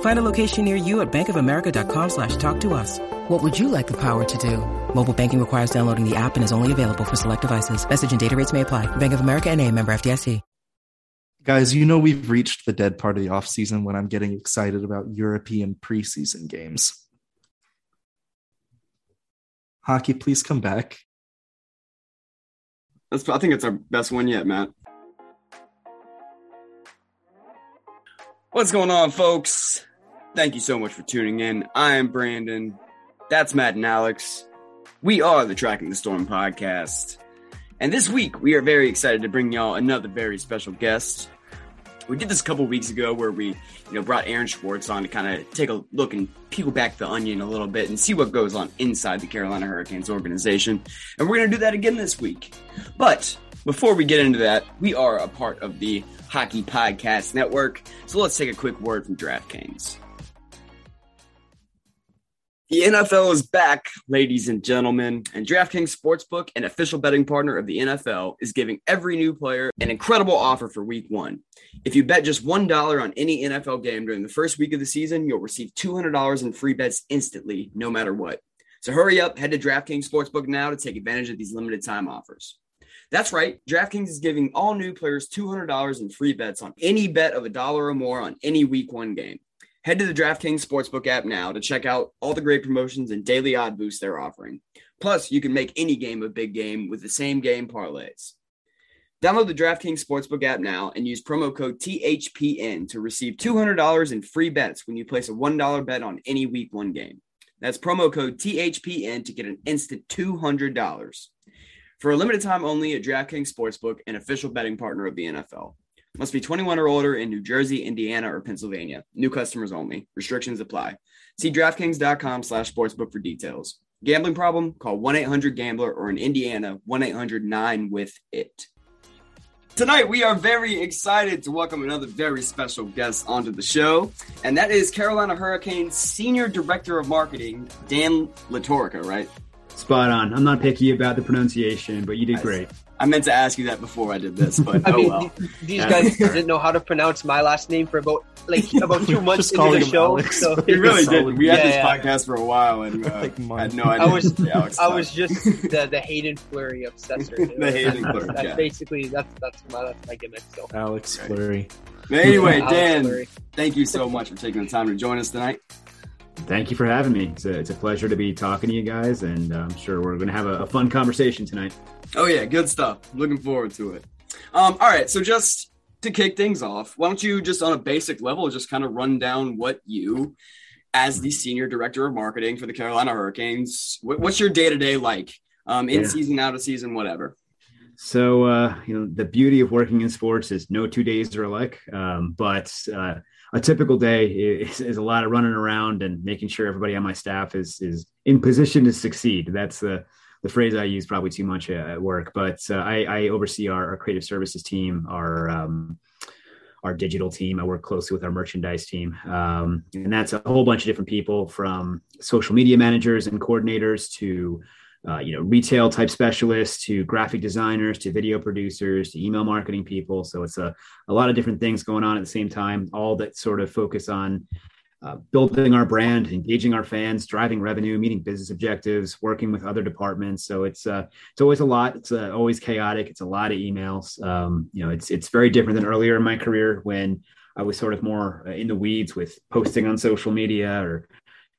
Find a location near you at bankofamerica.com slash talk to us. What would you like the power to do? Mobile banking requires downloading the app and is only available for select devices. Message and data rates may apply. Bank of America and a member FDIC. Guys, you know we've reached the dead part of the offseason when I'm getting excited about European preseason games. Hockey, please come back. That's, I think it's our best one yet, Matt. What's going on, folks? Thank you so much for tuning in. I am Brandon. That's Matt and Alex. We are the Tracking the Storm podcast. And this week, we are very excited to bring y'all another very special guest. We did this a couple weeks ago where we, you know, brought Aaron Schwartz on to kind of take a look and peel back the onion a little bit and see what goes on inside the Carolina Hurricanes organization. And we're going to do that again this week. But before we get into that, we are a part of the Hockey Podcast Network. So let's take a quick word from DraftKings. The NFL is back, ladies and gentlemen, and DraftKings Sportsbook, an official betting partner of the NFL, is giving every new player an incredible offer for week one. If you bet just $1 on any NFL game during the first week of the season, you'll receive $200 in free bets instantly, no matter what. So hurry up, head to DraftKings Sportsbook now to take advantage of these limited time offers. That's right, DraftKings is giving all new players $200 in free bets on any bet of a dollar or more on any week one game. Head to the DraftKings Sportsbook app now to check out all the great promotions and daily odd boosts they're offering. Plus, you can make any game a big game with the same game parlays. Download the DraftKings Sportsbook app now and use promo code THPN to receive $200 in free bets when you place a $1 bet on any week one game. That's promo code THPN to get an instant $200. For a limited time only at DraftKings Sportsbook, an official betting partner of the NFL. Must be 21 or older in New Jersey, Indiana, or Pennsylvania. New customers only. Restrictions apply. See DraftKings.com slash sportsbook for details. Gambling problem? Call 1-800-GAMBLER or in Indiana, 1-800-9-WITH-IT. Tonight, we are very excited to welcome another very special guest onto the show, and that is Carolina Hurricanes Senior Director of Marketing, Dan LaTorraca, right? Spot on. I'm not picky about the pronunciation, but you did Nice. great. I meant to ask you that before I did this, but I oh mean, well. th- these Yeah. guys didn't know how to pronounce my last name for about like about two months into the show. Alex. So We really did. We had Yeah, this yeah. podcast for a while and uh, Like mine. had no idea. I was- Alex I was just the the Hayden Fleury obsessor. you know? The Hayden that's, Fleury, That's yeah. basically that's that's my that's my gimmick. So Alex Right. Fleury. But anyway, Alex Dan, Fleury. thank you so much for taking the time to join us tonight. Thank you for having me. It's a, it's a pleasure to be talking to you guys, and uh, I'm sure we're going to have a, a fun conversation tonight. Oh yeah, good stuff. Looking forward to it. Um, all right, so just to kick things off, why don't you just on a basic level just kind of run down what you, as the senior director of marketing for the Carolina Hurricanes, what, what's your day to day like? Um, in Yeah. season, out of season, whatever. So, uh, you know, the beauty of working in sports is no two days are alike, um, but uh, a typical day is, is a lot of running around and making sure everybody on my staff is is in position to succeed. That's the the phrase I use probably too much at work, but uh, I, I oversee our, our creative services team, our um, our digital team. I work closely with our merchandise team, um, and that's a whole bunch of different people from social media managers and coordinators to uh, you know retail type specialists to graphic designers to video producers to email marketing people. So it's a a lot of different things going on at the same time, all that sort of focus on uh, building our brand, engaging our fans, driving revenue, meeting business objectives, working with other departments. So it's uh, it's always a lot. It's uh, always chaotic. It's a lot of emails. Um, you know, it's it's very different than earlier in my career when I was sort of more uh, in the weeds with posting on social media or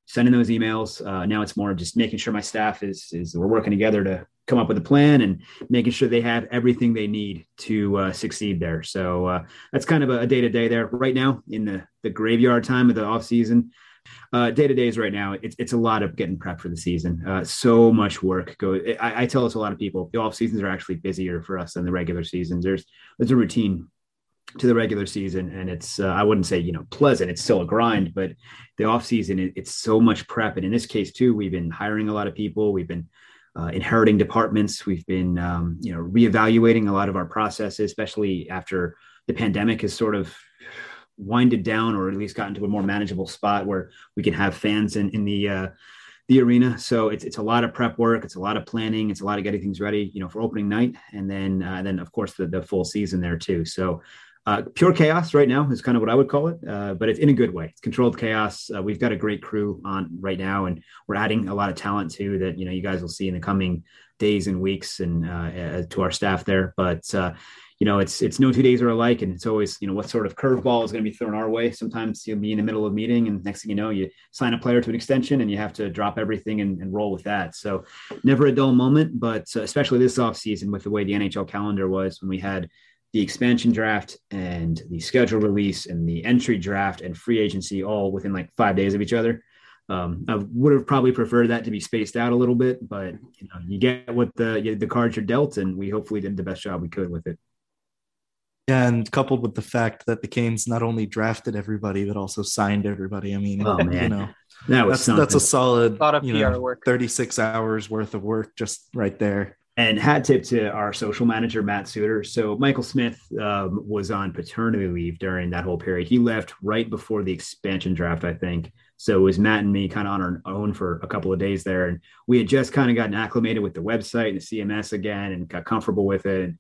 sending those emails. Uh, now it's more just making sure my staff is is we're working together to come up with a plan and making sure they have everything they need to uh, succeed there. So uh, that's kind of a day to day there right now in the the graveyard time of the off season. Day to days right now, it's, it's a lot of getting prep for the season. Uh, so much work go. I, I tell us a lot of people the off seasons are actually busier for us than the regular seasons. There's there's a routine to the regular season and it's uh, i wouldn't say you know pleasant it's still a grind but the off season it, it's so much prep and in this case too we've been hiring a lot of people we've been uh, inheriting departments we've been um, you know reevaluating a lot of our processes especially after the pandemic has sort of winded down or at least gotten to a more manageable spot where we can have fans in, in the uh, the arena. So it's, it's a lot of prep work. It's a lot of planning. It's a lot of getting things ready, you know, for opening night. And then, uh, then of course the, the full season there too. So uh, pure chaos right now is kind of what I would call it, uh, but it's in a good way. It's controlled chaos. Uh, we've got a great crew on right now, and we're adding a lot of talent too that you know you guys will see in the coming days and weeks and uh, to our staff there. But uh, you know, it's it's no two days are alike, and it's always you know what sort of curveball is going to be thrown our way. Sometimes you'll be in the middle of a meeting, and next thing you know, you sign a player to an extension, and you have to drop everything and, and roll with that. So never a dull moment, but uh, especially this off season with the way the NHL calendar was when we had the expansion draft and the schedule release and the entry draft and free agency all within like five days of each other. Um, I would have probably preferred that to be spaced out a little bit, but you know, you get what the the cards are dealt, and we hopefully did the best job we could with it. And coupled with the fact that the Canes not only drafted everybody but also signed everybody. I mean, oh, man. you know, that was that's, that's a solid a lot of PR know, work. 36 hours worth of work just right there and hat tip to our social manager matt suter. So michael smith um, was on paternity leave during that whole period. He left right before the expansion draft i think. So it was matt and me kind of on our own for a couple of days there. And we had just kind of gotten acclimated with the website and the cms again and got comfortable with it. And,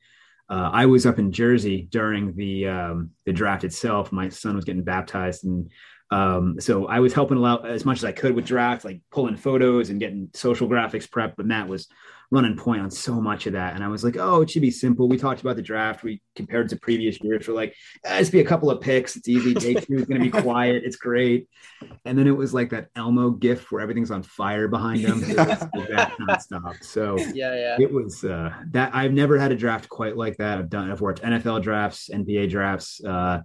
uh, I was up in Jersey during the um, the draft itself. My son was getting baptized, and um, so I was helping out as much as I could with draft, like pulling photos and getting social graphics prep. But Matt was running point on so much of that. And I was like, oh, it should be simple. We talked about the draft. We compared to previous years. We're like, eh, it's be a couple of picks. It's easy. Day two is going to be quiet. It's great. And then it was like that Elmo gif where everything's on fire behind him. It was that nonstop. So yeah, yeah, it was uh, that I've never had a draft quite like that. I've done, I've worked NFL drafts, NBA drafts. Uh,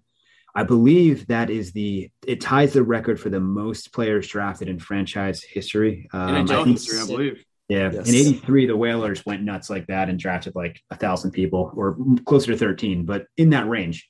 I believe that is the it ties the record for the most players drafted in franchise history. Um, in I history, I believe. Yeah. Yes. In 83, the Whalers went nuts like that and drafted like a thousand people or closer to 13, but in that range.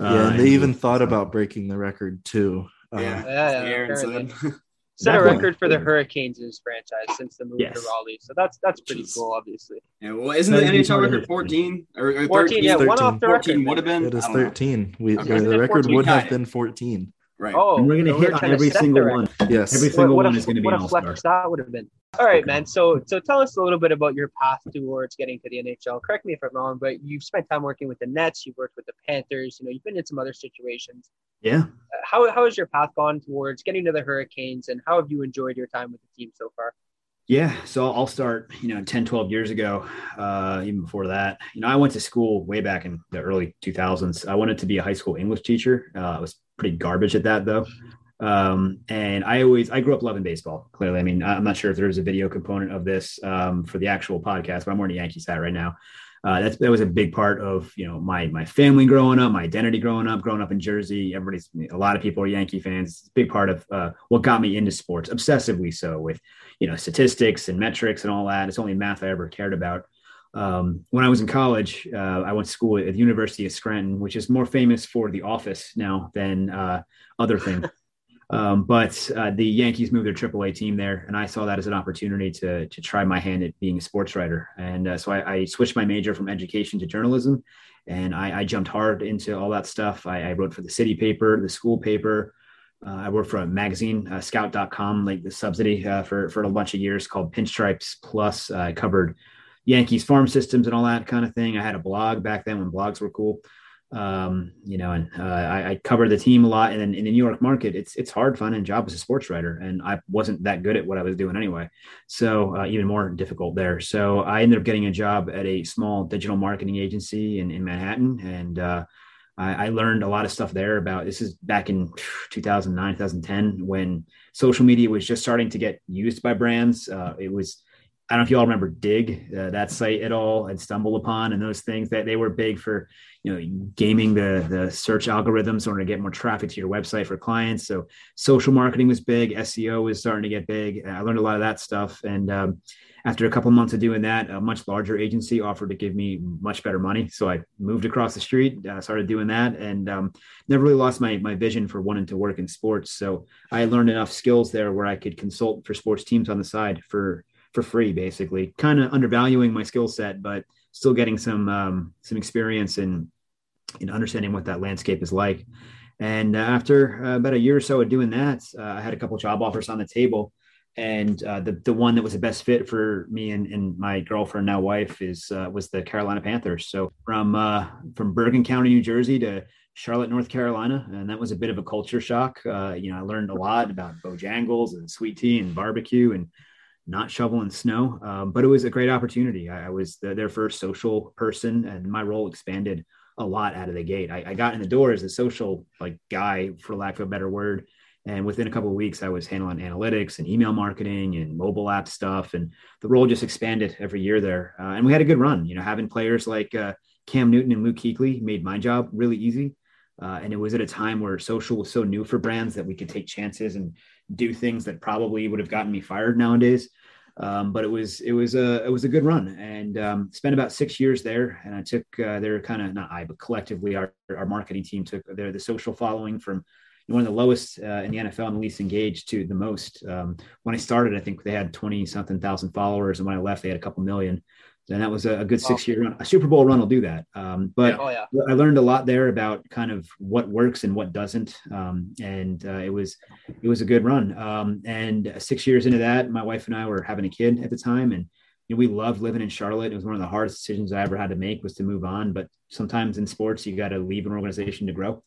Yeah. Uh, and they and even thought about breaking the record too. Uh, yeah. yeah, yeah Set a record for the Hurricanes' in his franchise since the move yes. to Raleigh. So that's that's pretty cool, obviously. Yeah, well, isn't the NHL record 14 or, or 13? 14, yeah, 13. one off the 14 record. would have been. It is 13. We, okay. The record would have been 14. Right. Oh, and we're going to hit on every single one. Yes. Every single what, what one is going to be what an a flex that would have been. All right, man. So, so tell us a little bit about your path towards getting to the NHL. Correct me if I'm wrong, but you've spent time working with the Nets. You've worked with the Panthers. You know, you've been in some other situations. Yeah. Uh, how how has your path gone towards getting to the Hurricanes, and how have you enjoyed your time with the team so far? Yeah, so I'll start, you know, 10, 12 years ago, uh, even before that. You know, I went to school way back in the early 2000s. I wanted to be a high school English teacher. Uh, I was pretty garbage at that, though. Um, and I always I grew up loving baseball. Clearly, I mean I'm not sure if there's a video component of this um, for the actual podcast, but I'm wearing a Yankees hat right now. Uh, that's that was a big part of you know my my family growing up, my identity growing up, growing up in Jersey. Everybody's a lot of people are Yankee fans. It's a big part of uh, what got me into sports, obsessively so with you know statistics and metrics and all that. It's only math I ever cared about. Um, when I was in college, uh, I went to school at the University of Scranton, which is more famous for The Office now than uh, other things. Um, but uh, the Yankees moved their AAA team there, and I saw that as an opportunity to to try my hand at being a sports writer. And uh, so I, I, switched my major from education to journalism, and I, I jumped hard into all that stuff. I, I, wrote for the city paper, the school paper. Uh, I worked for a magazine, uh, Scout.com, like the subsidy uh, for for a bunch of years called Pinstripes Plus. I covered Yankees farm systems and all that kind of thing. I had a blog back then when blogs were cool um, you know, and uh, I, I cover the team a lot. And in the New York market, it's it's hard finding a job as a sports writer, and I wasn't that good at what I was doing anyway. So uh, even more difficult there. So I ended up getting a job at a small digital marketing agency in, in Manhattan, and uh, I, I learned a lot of stuff there about. This is back in 2009, 2010, when social media was just starting to get used by brands. Uh, it was I don't know if you all remember Digg, uh, that site at all, and StumbleUpon and those things that they were big for, you know, gaming the the search algorithms in order to get more traffic to your website for clients. So social marketing was big, SEO was starting to get big. I learned a lot of that stuff, and um, after a couple months of doing that, a much larger agency offered to give me much better money. So I moved across the street, uh, started doing that, and um, never really lost my my vision for wanting to work in sports. So I learned enough skills there where I could consult for sports teams on the side for for free, basically, kind of undervaluing my skill set, but still getting some um, some experience in in understanding what that landscape is like. And uh, after uh, about a year or so of doing that, uh, I had a couple job offers on the table, and uh, the the one that was the best fit for me and, and my girlfriend now wife is uh, was the Carolina Panthers. So from uh, from Bergen County, New Jersey to Charlotte, North Carolina, and that was a bit of a culture shock. you know, I learned a lot about Bojangles and sweet tea and barbecue and not shoveling snow. Um, but it was a great opportunity. I, I was the, their first social person, and my role expanded a lot out of the gate. I, I, got in the door as a social like guy, for lack of a better word. And within a couple of weeks, I was handling analytics and email marketing and mobile app stuff, and the role just expanded every year there. Uh, and we had a good run. You know, having players like uh, Cam Newton and Luke Kuechly made my job really easy. Uh, and it was at a time where social was so new for brands that we could take chances and do things that probably would have gotten me fired nowadays. Um, but it was it was a it was a good run and um, spent about six years there. And I took uh, their kind of not I but collectively our our marketing team took their the social following from one of the lowest uh, in the NFL and the least engaged to the most. Um, when I started, I think they had twenty something thousand followers, and when I left, they had a couple million and that was a, good six year run. A Super Bowl run will do that. Um, but oh, yeah. I learned a lot there about kind of what works and what doesn't, um, and uh, it was it was a good run. Um, and six years into that, my wife and I were having a kid at the time, and you know, we loved living in Charlotte. It was one of the hardest decisions I ever had to make was to move on. But sometimes in sports, you got to leave an organization to grow.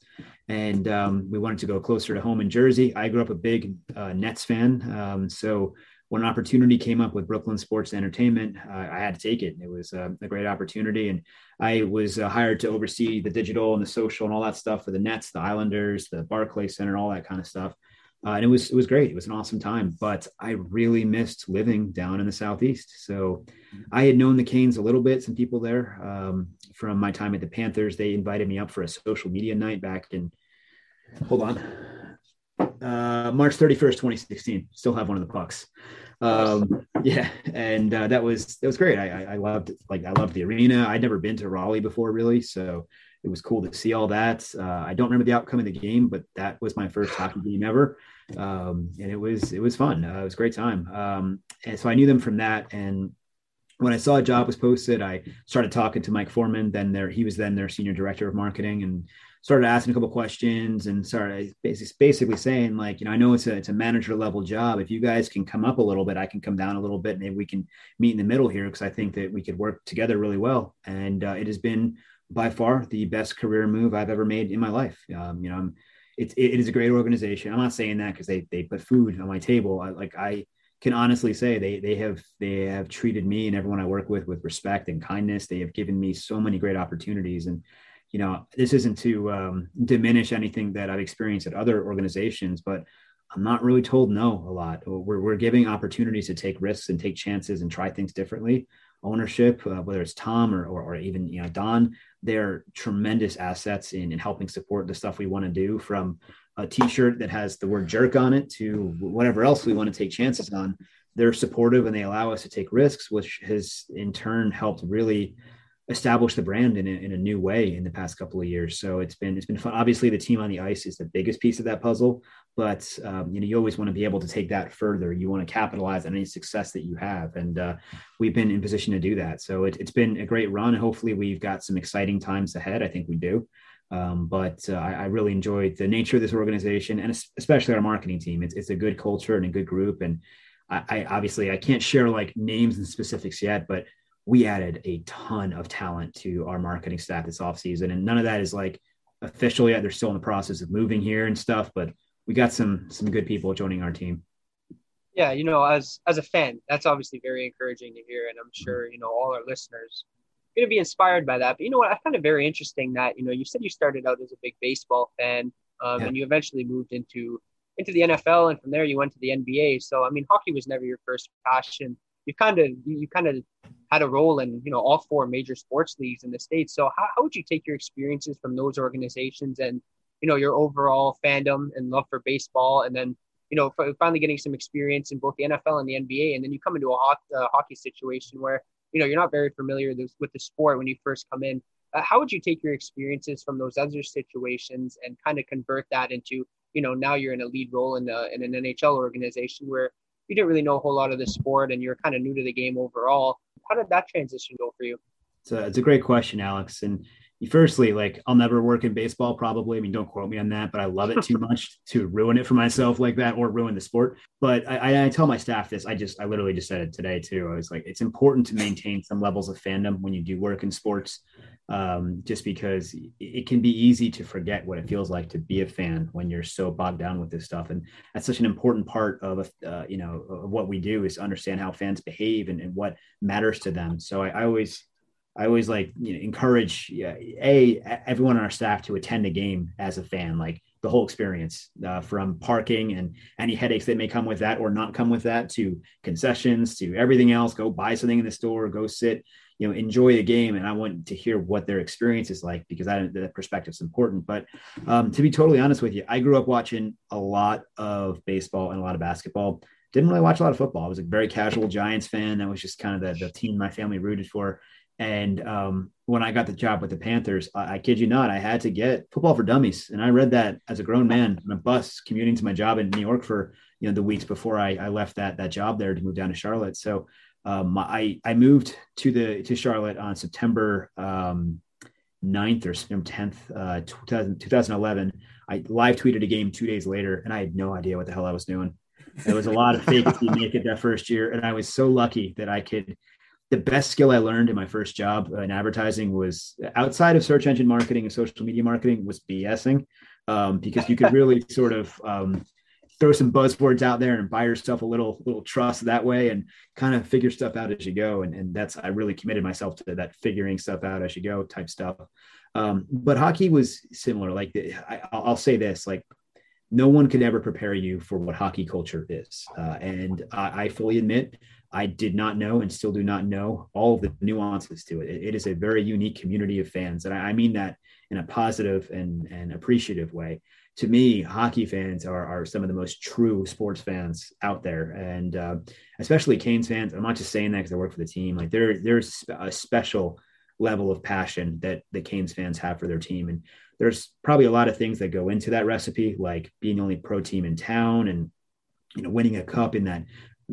And um, we wanted to go closer to home in Jersey. I grew up a big uh, Nets fan, um, so when an opportunity came up with Brooklyn Sports Entertainment, uh, I had to take it. It was uh, a great opportunity, and I was uh, hired to oversee the digital and the social and all that stuff for the Nets, the Islanders, the Barclay Center, all that kind of stuff. Uh, and it was it was great. It was an awesome time, but I really missed living down in the southeast. So I had known the Canes a little bit, some people there um, from my time at the Panthers. They invited me up for a social media night back in. Hold on. Uh, March 31st, 2016. Still have one of the pucks um, yeah, and uh, that was that was great. I, I loved like I loved the arena. I'd never been to Raleigh before, really, so it was cool to see all that. Uh, I don't remember the outcome of the game, but that was my first hockey game ever, um, and it was it was fun. Uh, it was a great time, um, and so I knew them from that. And when I saw a job was posted, I started talking to Mike Forman. Then there, he was then their senior director of marketing, and started asking a couple questions and started basically, basically saying like, you know, I know it's a, it's a manager level job. If you guys can come up a little bit, I can come down a little bit. Maybe we can meet in the middle here. Cause I think that we could work together really well. And uh, it has been by far the best career move I've ever made in my life. Um, you know, I'm, it, it is a great organization. I'm not saying that cause they, they put food on my table. I, like I, can honestly say they they have they have treated me and everyone I work with with respect and kindness. They have given me so many great opportunities, and you know, this isn't to um, diminish anything that I've experienced at other organizations, but I'm not really told no a lot. We're, we're giving opportunities to take risks and take chances and try things differently. Ownership, uh, whether it's Tom or, or, or, even you know Don, they're tremendous assets in, in helping support the stuff we want to do. From a T-shirt that has the word "jerk" on it to whatever else we want to take chances on. They're supportive and they allow us to take risks, which has in turn helped really establish the brand in a, in a new way in the past couple of years. So it's been it's been fun. Obviously, the team on the ice is the biggest piece of that puzzle, but um, you know you always want to be able to take that further. You want to capitalize on any success that you have, and uh, we've been in position to do that. So it, has been a great run. Hopefully, we've got some exciting times ahead. I think we do. Um, but uh, I, I, really enjoyed the nature of this organization and especially our marketing team. It's, it's a good culture and a good group. And I, I obviously I can't share like names and specifics yet, but we added a ton of talent to our marketing staff this offseason. And none of that is like official yet. They're still in the process of moving here and stuff, but we got some some good people joining our team. Yeah, you know, as as a fan, that's obviously very encouraging to hear. And I'm mm-hmm. sure, you know, all our listeners are gonna be inspired by that. But you know what? I find it very interesting that, you know, you said you started out as a big baseball fan, um, yeah. and you eventually moved into into the NFL and from there you went to the NBA. So I mean hockey was never your first passion you kind of you kind of had a role in you know all four major sports leagues in the states. So how, how would you take your experiences from those organizations and you know your overall fandom and love for baseball, and then you know finally getting some experience in both the NFL and the NBA, and then you come into a uh, hockey situation where you know you're not very familiar with the sport when you first come in. Uh, how would you take your experiences from those other situations and kind of convert that into you know now you're in a lead role in, a, in an NHL organization where you didn't really know a whole lot of the sport and you're kind of new to the game overall. How did that transition go for you? It's a, it's a great question, Alex. And firstly, like I'll never work in baseball, probably. I mean, don't quote me on that, but I love it too much to ruin it for myself like that or ruin the sport. But I, I, tell my staff this. I just, I literally just said it today too. I was like, it's important to maintain some levels of fandom when you do work in sports um, just because it can be easy to forget what it feels like to be a fan when you're so bogged down with this stuff. And that's such an important part of, uh, you know, of what we do is understand how fans behave and, and what matters to them. So I, I always, I always like you know, encourage yeah, a everyone on our staff to attend a game as a fan, like the whole experience, uh, from parking and any headaches that may come with that or not come with that, to concessions, to everything else. Go buy something in the store, go sit, you know enjoy the game. And i want to hear what their experience is like because I, that perspective is important. But um, to be totally honest with you i grew up watching a lot of baseball and a lot of basketball. Didn't really watch a lot of football. I was a very casual giants fan. That was just kind of the, the team my family rooted for and um, when I got the job with the Panthers, I, I, kid you not, I had to get football for dummies. And I read that as a grown man on a bus commuting to my job in New York for, you know, the weeks before I, I left that, that job there to move down to Charlotte. So um, I, I moved to the to Charlotte on September um, 9th or September 10th, uh, 2000, 2011. I live tweeted a game two days later, and I had no idea what the hell I was doing. There was a lot of fake make it that first year, and I was so lucky that I could. The best skill I learned in my first job in advertising was outside of search engine marketing and social media marketing was BSing, um, because you could really sort of um, throw some buzzwords out there and buy yourself a little little trust that way and kind of figure stuff out as you go. And, and that's i really committed myself to that figuring stuff out as you go type stuff. Um, but hockey was similar like I, i'll say this like no one could ever prepare you for what hockey culture is. Uh, and I, I fully admit I did not know and still do not know all of the nuances to it. it. is a very unique community of fans. And I, I mean that in a positive and, and appreciative way to me, hockey fans are, are some of the most true sports fans out there, and uh, especially Canes fans. I'm not just saying that because I work for the team. Like there, there's a special level of passion that the Canes fans have for their team, and there's probably a lot of things that go into that recipe, like being the only pro team in town, and you know, winning a cup in that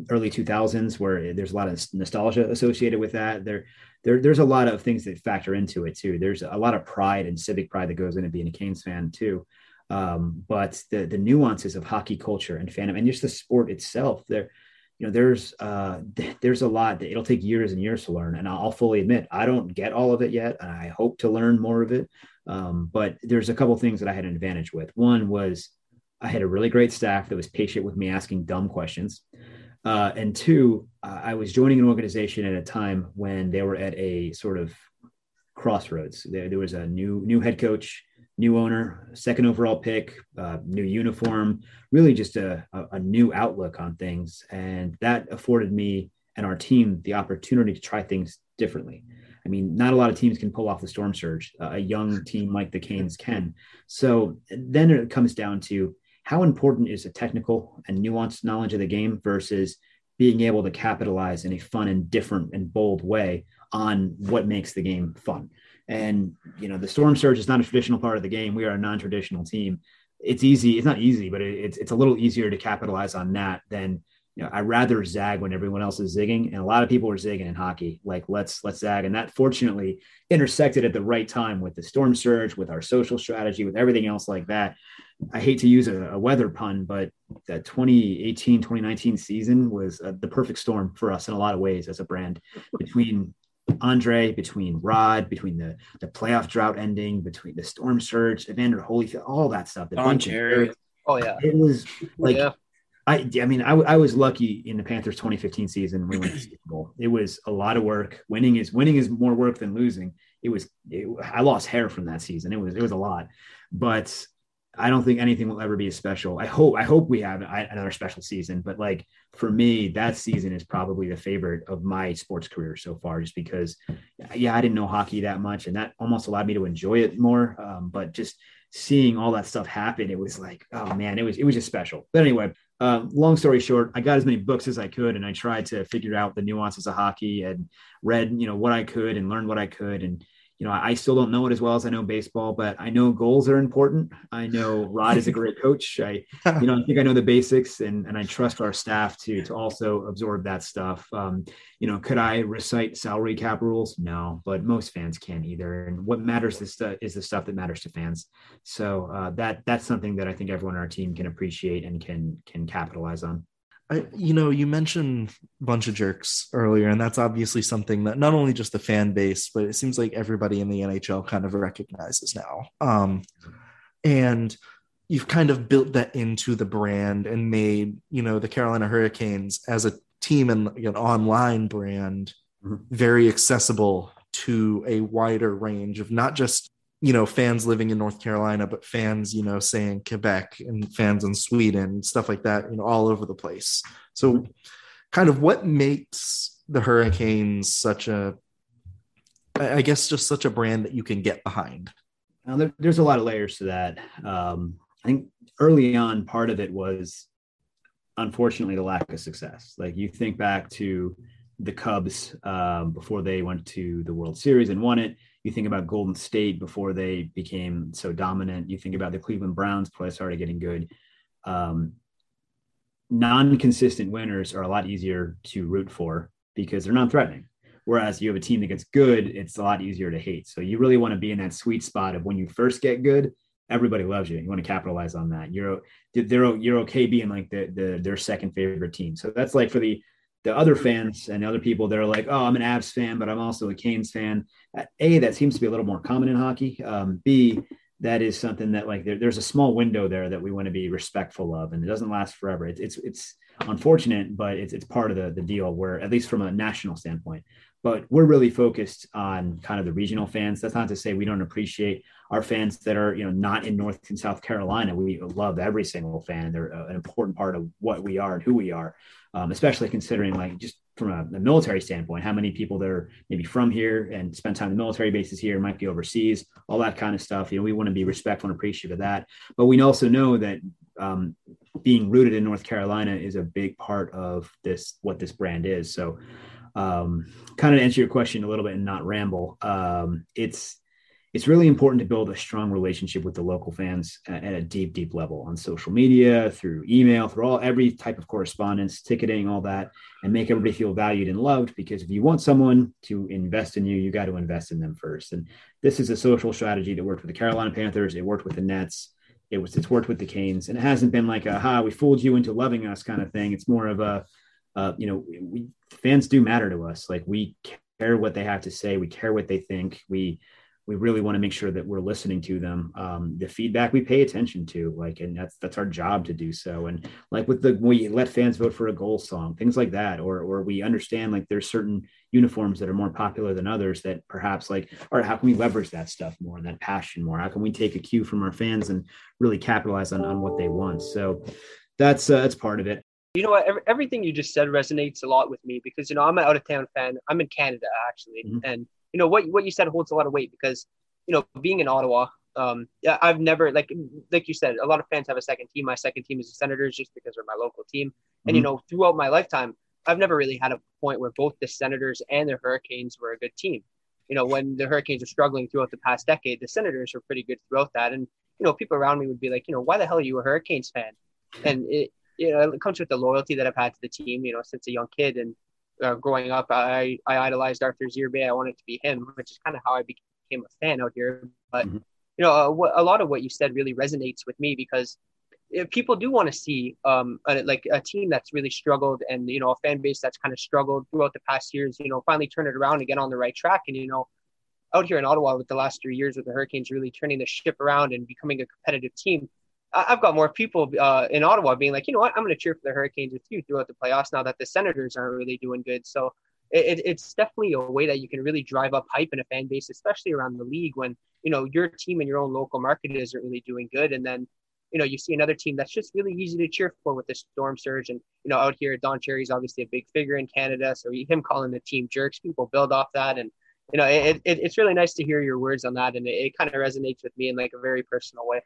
early 2000s, where there's a lot of nostalgia associated with that. There, there, there's a lot of things that factor into it too. There's a lot of pride and civic pride that goes into being a Canes fan too. Um, but the the nuances of hockey culture and fandom and just the sport itself, there, you know, there's uh, there's a lot that it'll take years and years to learn. And I'll fully admit I don't get all of it yet, and I hope to learn more of it. Um, but there's a couple things that I had an advantage with. One was I had a really great staff that was patient with me asking dumb questions. Uh, and two, I was joining an organization at a time when they were at a sort of crossroads. There, there was a new new head coach new owner, second overall pick, uh, new uniform, really just a, a, a, new outlook on things. And that afforded me and our team the opportunity to try things differently. I mean, not a lot of teams can pull off the storm surge. Uh, a young team like the Canes can. So then it comes down to how important is a technical and nuanced knowledge of the game versus being able to capitalize in a fun and different and bold way on what makes the game fun. And you know, the storm surge is not a traditional part of the game. We are a non-traditional team. It's easy. It's not easy, but it's it's a little easier to capitalize on that than you know. I rather zag when everyone else is zigging, and a lot of people are zigging in hockey. Like let's let's zag, and that fortunately intersected at the right time with the storm surge, with our social strategy, with everything else like that. I hate to use a, a weather pun, but that 2018 2019 season was uh, the perfect storm for us in a lot of ways as a brand between Andre, between Rod, between the the playoff drought ending, between the storm surge, Evander Holyfield, all that stuff. The Don Cherry. Oh yeah. It was like yeah. I I mean I, I was lucky in the Panthers 2015 season we went to Super Bowl. It was a lot of work. Winning is winning is more work than losing. It was it, I lost hair from that season. It was it was a lot. But I don't think anything will ever be as special. I hope I hope we have another special season, but like for me, that season is probably the favorite of my sports career so far, just because, yeah, I didn't know hockey that much, and that almost allowed me to enjoy it more. Um, but just seeing all that stuff happen, it was like, oh man, it was it was just special. But anyway, uh, long story short, I got as many books as I could, and I tried to figure out the nuances of hockey and read, you know, what I could and learned what I could, and you know, I still don't know it as well as I know baseball, but I know goals are important. I know Rod is a great coach. I, you know, I think I know the basics and, and I trust our staff to, to also absorb that stuff. Um, you know, could I recite salary cap rules? No, but most fans can't either. And what matters is the, is the stuff that matters to fans. So uh, that, that's something that I think everyone on our team can appreciate and can, can capitalize on. I, you know, you mentioned bunch of jerks earlier, and that's obviously something that not only just the fan base, but it seems like everybody in the NHL kind of recognizes now. Um, and you've kind of built that into the brand and made, you know, the Carolina Hurricanes as a team and an online brand mm-hmm. very accessible to a wider range of not just you know fans living in north carolina but fans you know saying quebec and fans in sweden stuff like that you know all over the place. So kind of what makes the hurricanes such a i guess just such a brand that you can get behind? Now, there, there's a lot of layers to that. Um, i think early on part of it was unfortunately the lack of success. Like you think back to the cubs um, before they went to the world series and won it you think about Golden State before they became so dominant. You think about the Cleveland Browns play started getting good. Um, non-consistent winners are a lot easier to root for because they're non-threatening. Whereas you have a team that gets good, it's a lot easier to hate. So you really want to be in that sweet spot of when you first get good, everybody loves you. You want to capitalize on that. You're they're you're okay being like the, the their second favorite team. So that's like for the the other fans and the other people that are like, oh, I'm an Avs fan, but I'm also a Canes fan. A, that seems to be a little more common in hockey. Um, B, that is something that like there, there's a small window there that we want to be respectful of, and it doesn't last forever. It's it's, it's unfortunate, but it's it's part of the the deal. Where at least from a national standpoint, but we're really focused on kind of the regional fans. That's not to say we don't appreciate our fans that are you know not in North and South Carolina. We love every single fan. They're an important part of what we are and who we are um, especially considering like just from a, a, military standpoint, how many people that are maybe from here and spend time in military bases here might be overseas, all that kind of stuff. You know, we want to be respectful and appreciative of that. But we also know that um, being rooted in North Carolina is a big part of this, what this brand is. So, um, kind of answer your question a little bit and not ramble. Um, it's it's really important to build a strong relationship with the local fans at, a deep, deep level on social media, through email, through all every type of correspondence, ticketing, all that, and make everybody feel valued and loved. Because if you want someone to invest in you, you got to invest in them first. And this is a social strategy that worked with the Carolina Panthers. It worked with the Nets. It was it's worked with the Canes, and it hasn't been like a "ha, we fooled you into loving us" kind of thing. It's more of a, uh, you know, we fans do matter to us. Like we care what they have to say. We care what they think. We we really want to make sure that we're listening to them um, the feedback we pay attention to like and that's that's our job to do so. And like with the we let fans vote for a goal song things like that or or we understand like there's certain uniforms that are more popular than others that perhaps like all right how can we leverage that stuff more and that passion more? How can we take a cue from our fans and really capitalize on, on what they want? So that's uh, that's part of it. You know what? Everything you just said resonates a lot with me because you know i'm an out of town fan. I'm in canada actually mm-hmm. and you know what what you said holds a lot of weight because you know being in Ottawa, um, I've never like like you said, a lot of fans have a second team. My second team is the Senators just because they're my local team, mm-hmm. and you mm-hmm. know throughout my lifetime, I've never really had a point where both the Senators and the Hurricanes were a good team. You know, when the Hurricanes were struggling throughout the past decade, the Senators were pretty good throughout that. And you know, people around me would be like, you know, why the hell are you a Hurricanes fan? And it you know, it comes with the loyalty that I've had to the team, you know, since a young kid. And uh, growing up, I, I idolized Arthur Zirbey. I wanted to be him, which is kind of how I became a fan out here. But mm-hmm. you know, uh, what, a lot of what you said really resonates with me because people do want to see um, a, like a team that's really struggled and you know a fan base that's kind of struggled throughout the past years. You know, finally turn it around and get on the right track. And you know, out here in Ottawa with the last three years with the Hurricanes really turning the ship around and becoming a competitive team. I've got more people uh, in Ottawa being like, you know what, I'm going to cheer for the Hurricanes with you throughout the playoffs now that the Senators aren't really doing good. So it, it's definitely a way that you can really drive up hype in a fan base, especially around the league when you know your team and your own local market isn't really doing good, and then you know, you see another team that's just really easy to cheer for with the storm surge. And, you know, out here, Don Cherry's obviously a big figure in Canada. So him calling the team jerks, people build off that. And, you know, it, it, it's really nice to hear your words on that. And it, it kind of resonates with me in like a very personal way.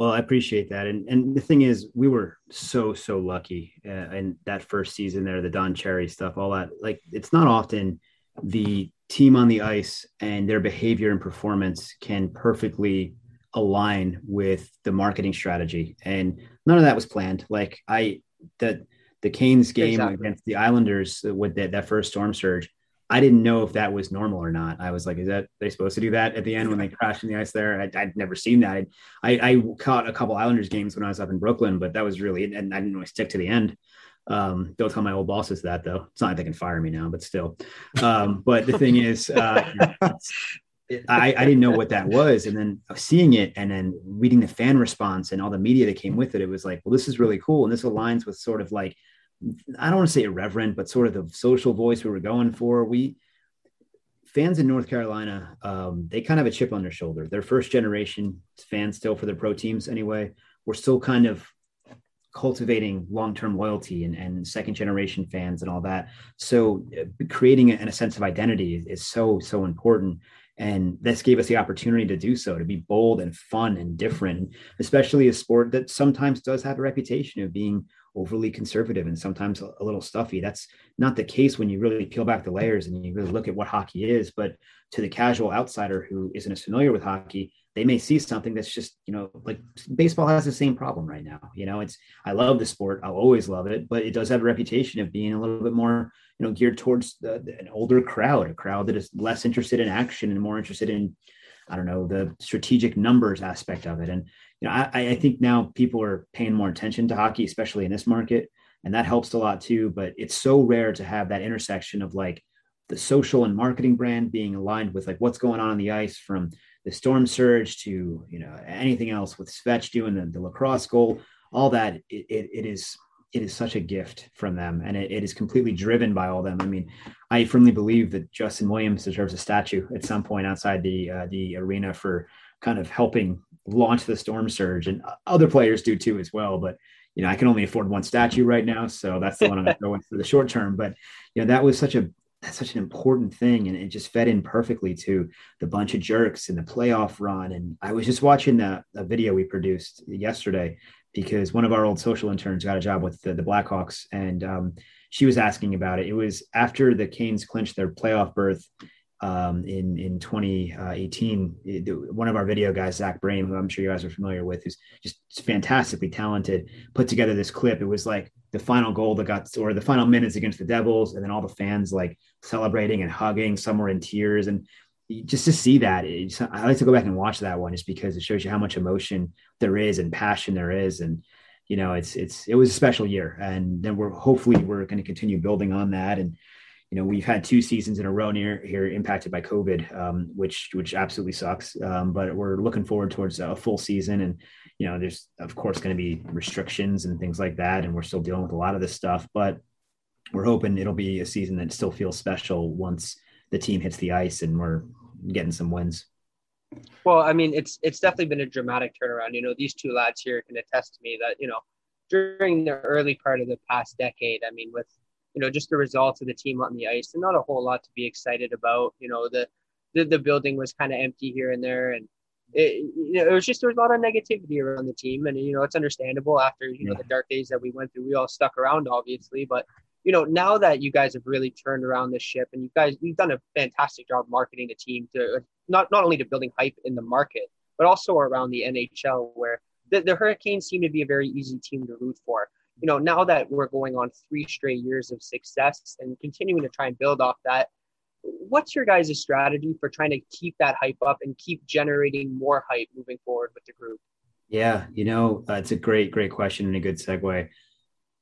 Well, I appreciate that. And and the thing is, we were so so lucky uh, in that first season there, the Don Cherry stuff, all that. Like, it's not often the team on the ice and their behavior and performance can perfectly align with the marketing strategy. And none of that was planned. Like I that the Canes game exactly. against the Islanders with that, that first storm surge, I didn't know if that was normal or not. I was like, is that they supposed to do that at the end when they crashed in the ice there? I, would never seen that. I, I, caught a couple Islanders games when I was up in Brooklyn, but that was really, and I didn't really stick to the end. Um, don't tell my old bosses that though. It's not like they can fire me now, but still. Um, but the thing is, uh, I, I didn't know what that was. And then seeing it and then reading the fan response and all the media that came with it, it was like, well, this is really cool. And this aligns with sort of like I don't want to say irreverent, but sort of the social voice we were going for. We fans in North Carolina, um, they kind of have a chip on their shoulder. They're first generation fans still for their pro teams anyway. We're still kind of cultivating long-term loyalty and, and second generation fans and all that. So uh, creating a, a sense of identity is, is so, so important. And this gave us the opportunity to do so, to be bold and fun and different, especially a sport that sometimes does have a reputation of being overly conservative and sometimes a, little stuffy. That's not the case when you really peel back the layers and you really look at what hockey is. But to the casual outsider who isn't as familiar with hockey, they may see something that's just, you know, like baseball has the same problem right now. You know, it's, I love the sport. I'll always love it, but it does have a reputation of being a little bit more, you know, geared towards the, an older crowd, a crowd that is less interested in action and more interested in, I don't know, the strategic numbers aspect of it. And, you know, I, I think now people are paying more attention to hockey, especially in this market, and that helps a lot too. But it's so rare to have that intersection of like the social and marketing brand being aligned with like what's going on on the ice from the storm surge to you know anything else with Svech doing the, the lacrosse goal, all that it, it, it is it is such a gift from them and it, it is completely driven by all them i mean i firmly believe that justin williams deserves a statue at some point outside the uh, the arena for kind of helping launch the storm surge and other players do too as well but you know i can only afford one statue right now so that's the one i'm going for the short term but you know that was such a that's such an important thing and it just fed in perfectly to the bunch of jerks in the playoff run and i was just watching the a video we produced yesterday because one of our old social interns got a job with the, the blackhawks and um, she was asking about it. It was after the canes clinched their playoff berth um, in in 2018. One of our video guys, Zach Brame, who I'm sure you guys are familiar with, who's just fantastically talented, put together this clip. It was like the final goal that got, or the final minutes against the Devils, and then all the fans like celebrating and hugging. Some were in tears, and just to see that, I like to go back and watch that one, just because it shows you how much emotion there is and passion there is, and you know, it's it's it was a special year, and then we're hopefully we're going to continue building on that and you know we've had two seasons in a row near here impacted by COVID, um, which which absolutely sucks. Um, but we're looking forward towards a full season, and you know there's of course going to be restrictions and things like that, and we're still dealing with a lot of this stuff. But we're hoping it'll be a season that still feels special once the team hits the ice and we're getting some wins. Well, I mean, it's it's definitely been a dramatic turnaround. You know, these two lads here can attest to me that you know during the early part of the past decade, I mean, with you know, just the results of the team on the ice and not a whole lot to be excited about. You know, the the, the building was kind of empty here and there, and it, you know, it was just there was a lot of negativity around the team, and you know, it's understandable after you know the dark days that we went through. We all stuck around, obviously, but you know, now that you guys have really turned around the ship, and you guys you've done a fantastic job marketing the team to not not only to building hype in the market, but also around the NHL, where the, the Hurricanes seem to be a very easy team to root for you know, now that we're going on three straight years of success and continuing to try and build off that, what's your guys' strategy for trying to keep that hype up and keep generating more hype moving forward with the group? Yeah, you know, uh, it's a great, great question and a good segue.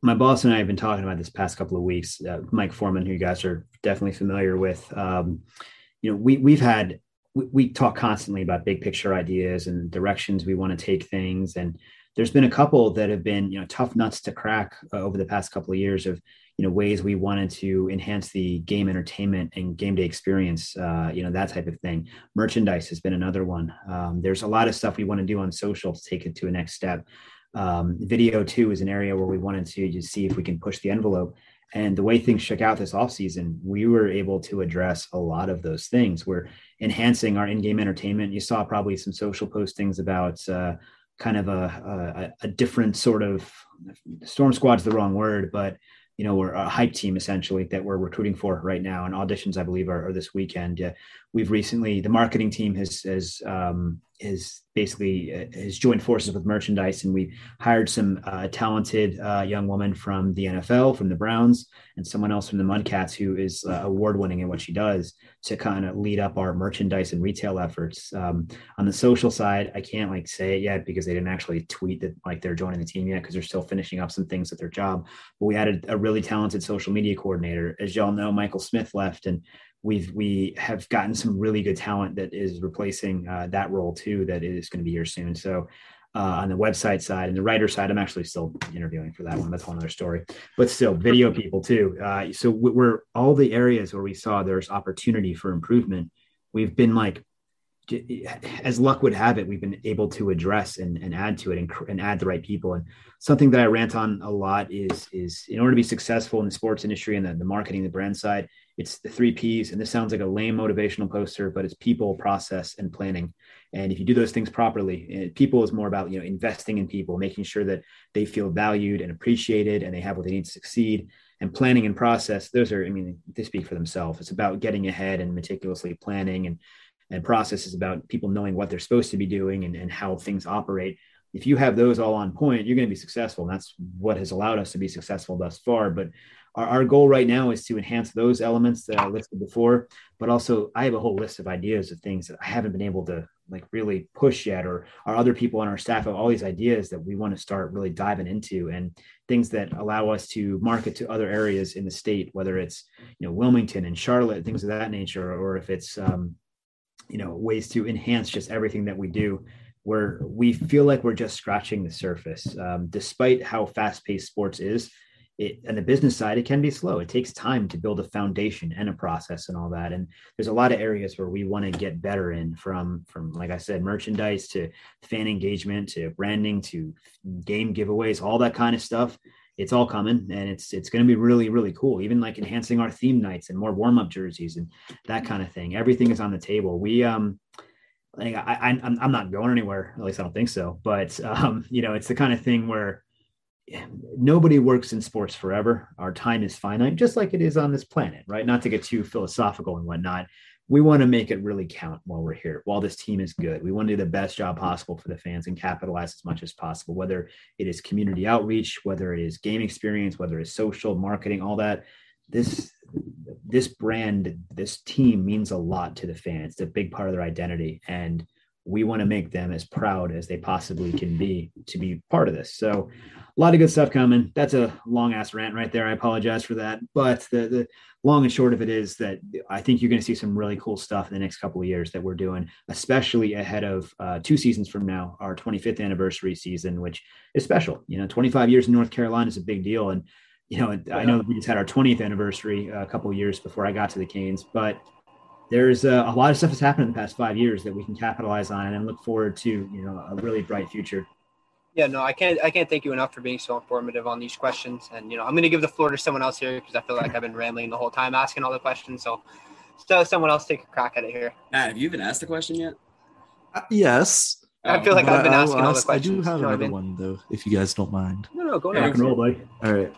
My boss and I have been talking about this past couple of weeks. Uh, Mike Forman, who you guys are definitely familiar with, um, you know, we we've had we, we talk constantly about big picture ideas and directions we want to take things, and there's been a couple that have been you know tough nuts to crack uh, over the past couple of years of you know ways we wanted to enhance the game entertainment and game day experience uh, you know that type of thing merchandise has been another one um, there's a lot of stuff we want to do on social to take it to a next step um, video too is an area where we wanted to just see if we can push the envelope and the way things shook out this offseason, we were able to address a lot of those things. We're enhancing our in-game entertainment. You saw probably some social postings about uh, kind of a, a, a, different sort of storm squad's the wrong word, but you know, we're a hype team essentially that we're recruiting for right now. And auditions, I believe, are, are this weekend. Uh, we've recently, the marketing team has, has um, is basically uh, has joined forces with merchandise and we've hired some uh, talented uh, young woman from the NFL from the Browns and someone else from the Mudcats who is uh, award winning in what she does to kind of lead up our merchandise and retail efforts. Um, on the social side I can't like say it yet because they didn't actually tweet that like they're joining the team yet because they're still finishing up some things at their job. But we added a really talented social media coordinator. As y'all know Michael Smith left and we've we have gotten some really good talent that is replacing uh, that role too that is going to be here soon. So uh, on the website side and the writer side i'm actually still interviewing for that one. That's one other story. But still video people too. Uh, so we're all the areas where we saw there's opportunity for improvement we've been like as luck would have it, we've been able to address and, and add to it and, and, add the right people. And something that I rant on a lot is is in order to be successful in the sports industry and the, the marketing, the brand side, it's the three P's. And this sounds like a lame motivational poster, but it's people, process, and planning. And if you do those things properly, eh, people is more about you know investing in people, making sure that they feel valued and appreciated, and they have what they need to succeed. And planning and process, those are, I mean, they speak for themselves. It's about getting ahead and meticulously planning, and and process is about people knowing what they're supposed to be doing and, and how things operate if you have those all on point, you're going to be successful. And that's what has allowed us to be successful thus far. But our, our goal right now is to enhance those elements that I listed before, but also I have a whole list of ideas of things that I haven't been able to like really push yet, or our other people on our staff have all these ideas that we want to start really diving into and things that allow us to market to other areas in the state, whether it's, you know, Wilmington and Charlotte, things of that nature, or if it's, um, you know, ways to enhance just everything that we do where we feel like we're just scratching the surface. Um, despite how fast paced sports is, it, and the business side, it can be slow. It takes time to build a foundation and a process and all that. And there's a lot of areas where we want to get better in from, from, like I said, merchandise to fan engagement to branding to game giveaways, all that kind of stuff. It's all coming and it's, it's going to be really, really cool. Even like enhancing our theme nights and more warm up jerseys and that kind of thing. Everything is on the table. We, um, like I, I I'm, I'm not going anywhere. At least I don't think so. But um, you know, it's the kind of thing where nobody works in sports forever. Our time is finite, just like it is on this planet, right? Not to get too philosophical and whatnot. We want to make it really count while we're here, while this team is good. We want to do the best job possible for the fans and capitalize as much as possible, whether it is community outreach, whether it is game experience, whether it's social marketing, all that. This this brand, this team means a lot to the fans. It's a big part of their identity. And we want to make them as proud as they possibly can be to be part of this. So a lot of good stuff coming. That's a long ass rant right there. I apologize for that. But the, the long and short of it is that I think you're going to see some really cool stuff in the next couple of years that we're doing, especially ahead of uh, two seasons from now, our 25th anniversary season, which is special. You know, 25 years in North Carolina is a big deal. And, you know, I know we just had our 20th anniversary a couple of years before I got to the Canes, but there's a, a, lot of stuff that's happened in the past five years that we can capitalize on and look forward to you know a really bright future yeah no i can't i can't thank you enough for being so informative on these questions and you know i'm going to give the floor to someone else here because i feel like i've been rambling the whole time asking all the questions so so someone else take a crack at it here Matt, have you even asked a question yet uh, yes I feel like I've been asking all the questions. I do have another I mean? one though, if you guys don't mind. No, no, go ahead. Roll, buddy. All right.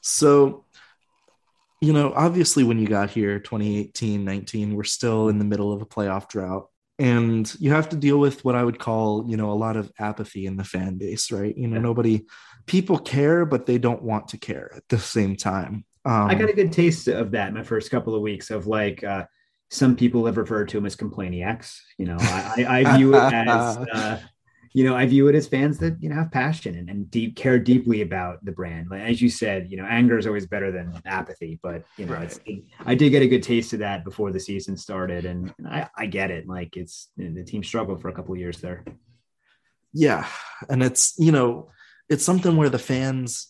So you know, obviously when you got here 2018, 19, we're still in the middle of a playoff drought. And you have to deal with what I would call, you know, a lot of apathy in the fan base, right? You know, yeah. nobody, people care, but they don't want to care at the same time. Um, I got a good taste of that in my first couple of weeks of like, uh, some people have referred to him as complainiacs. You know, I, I view it as uh, you know, I view it as fans that you know have passion and, and deep care deeply about the brand. Like as you said, you know, anger is always better than apathy. But you know, right. it, I did get a good taste of that before the season started, and, I, I get it. Like it's the team struggled for a couple years there. Yeah, and it's you know it's something where the fans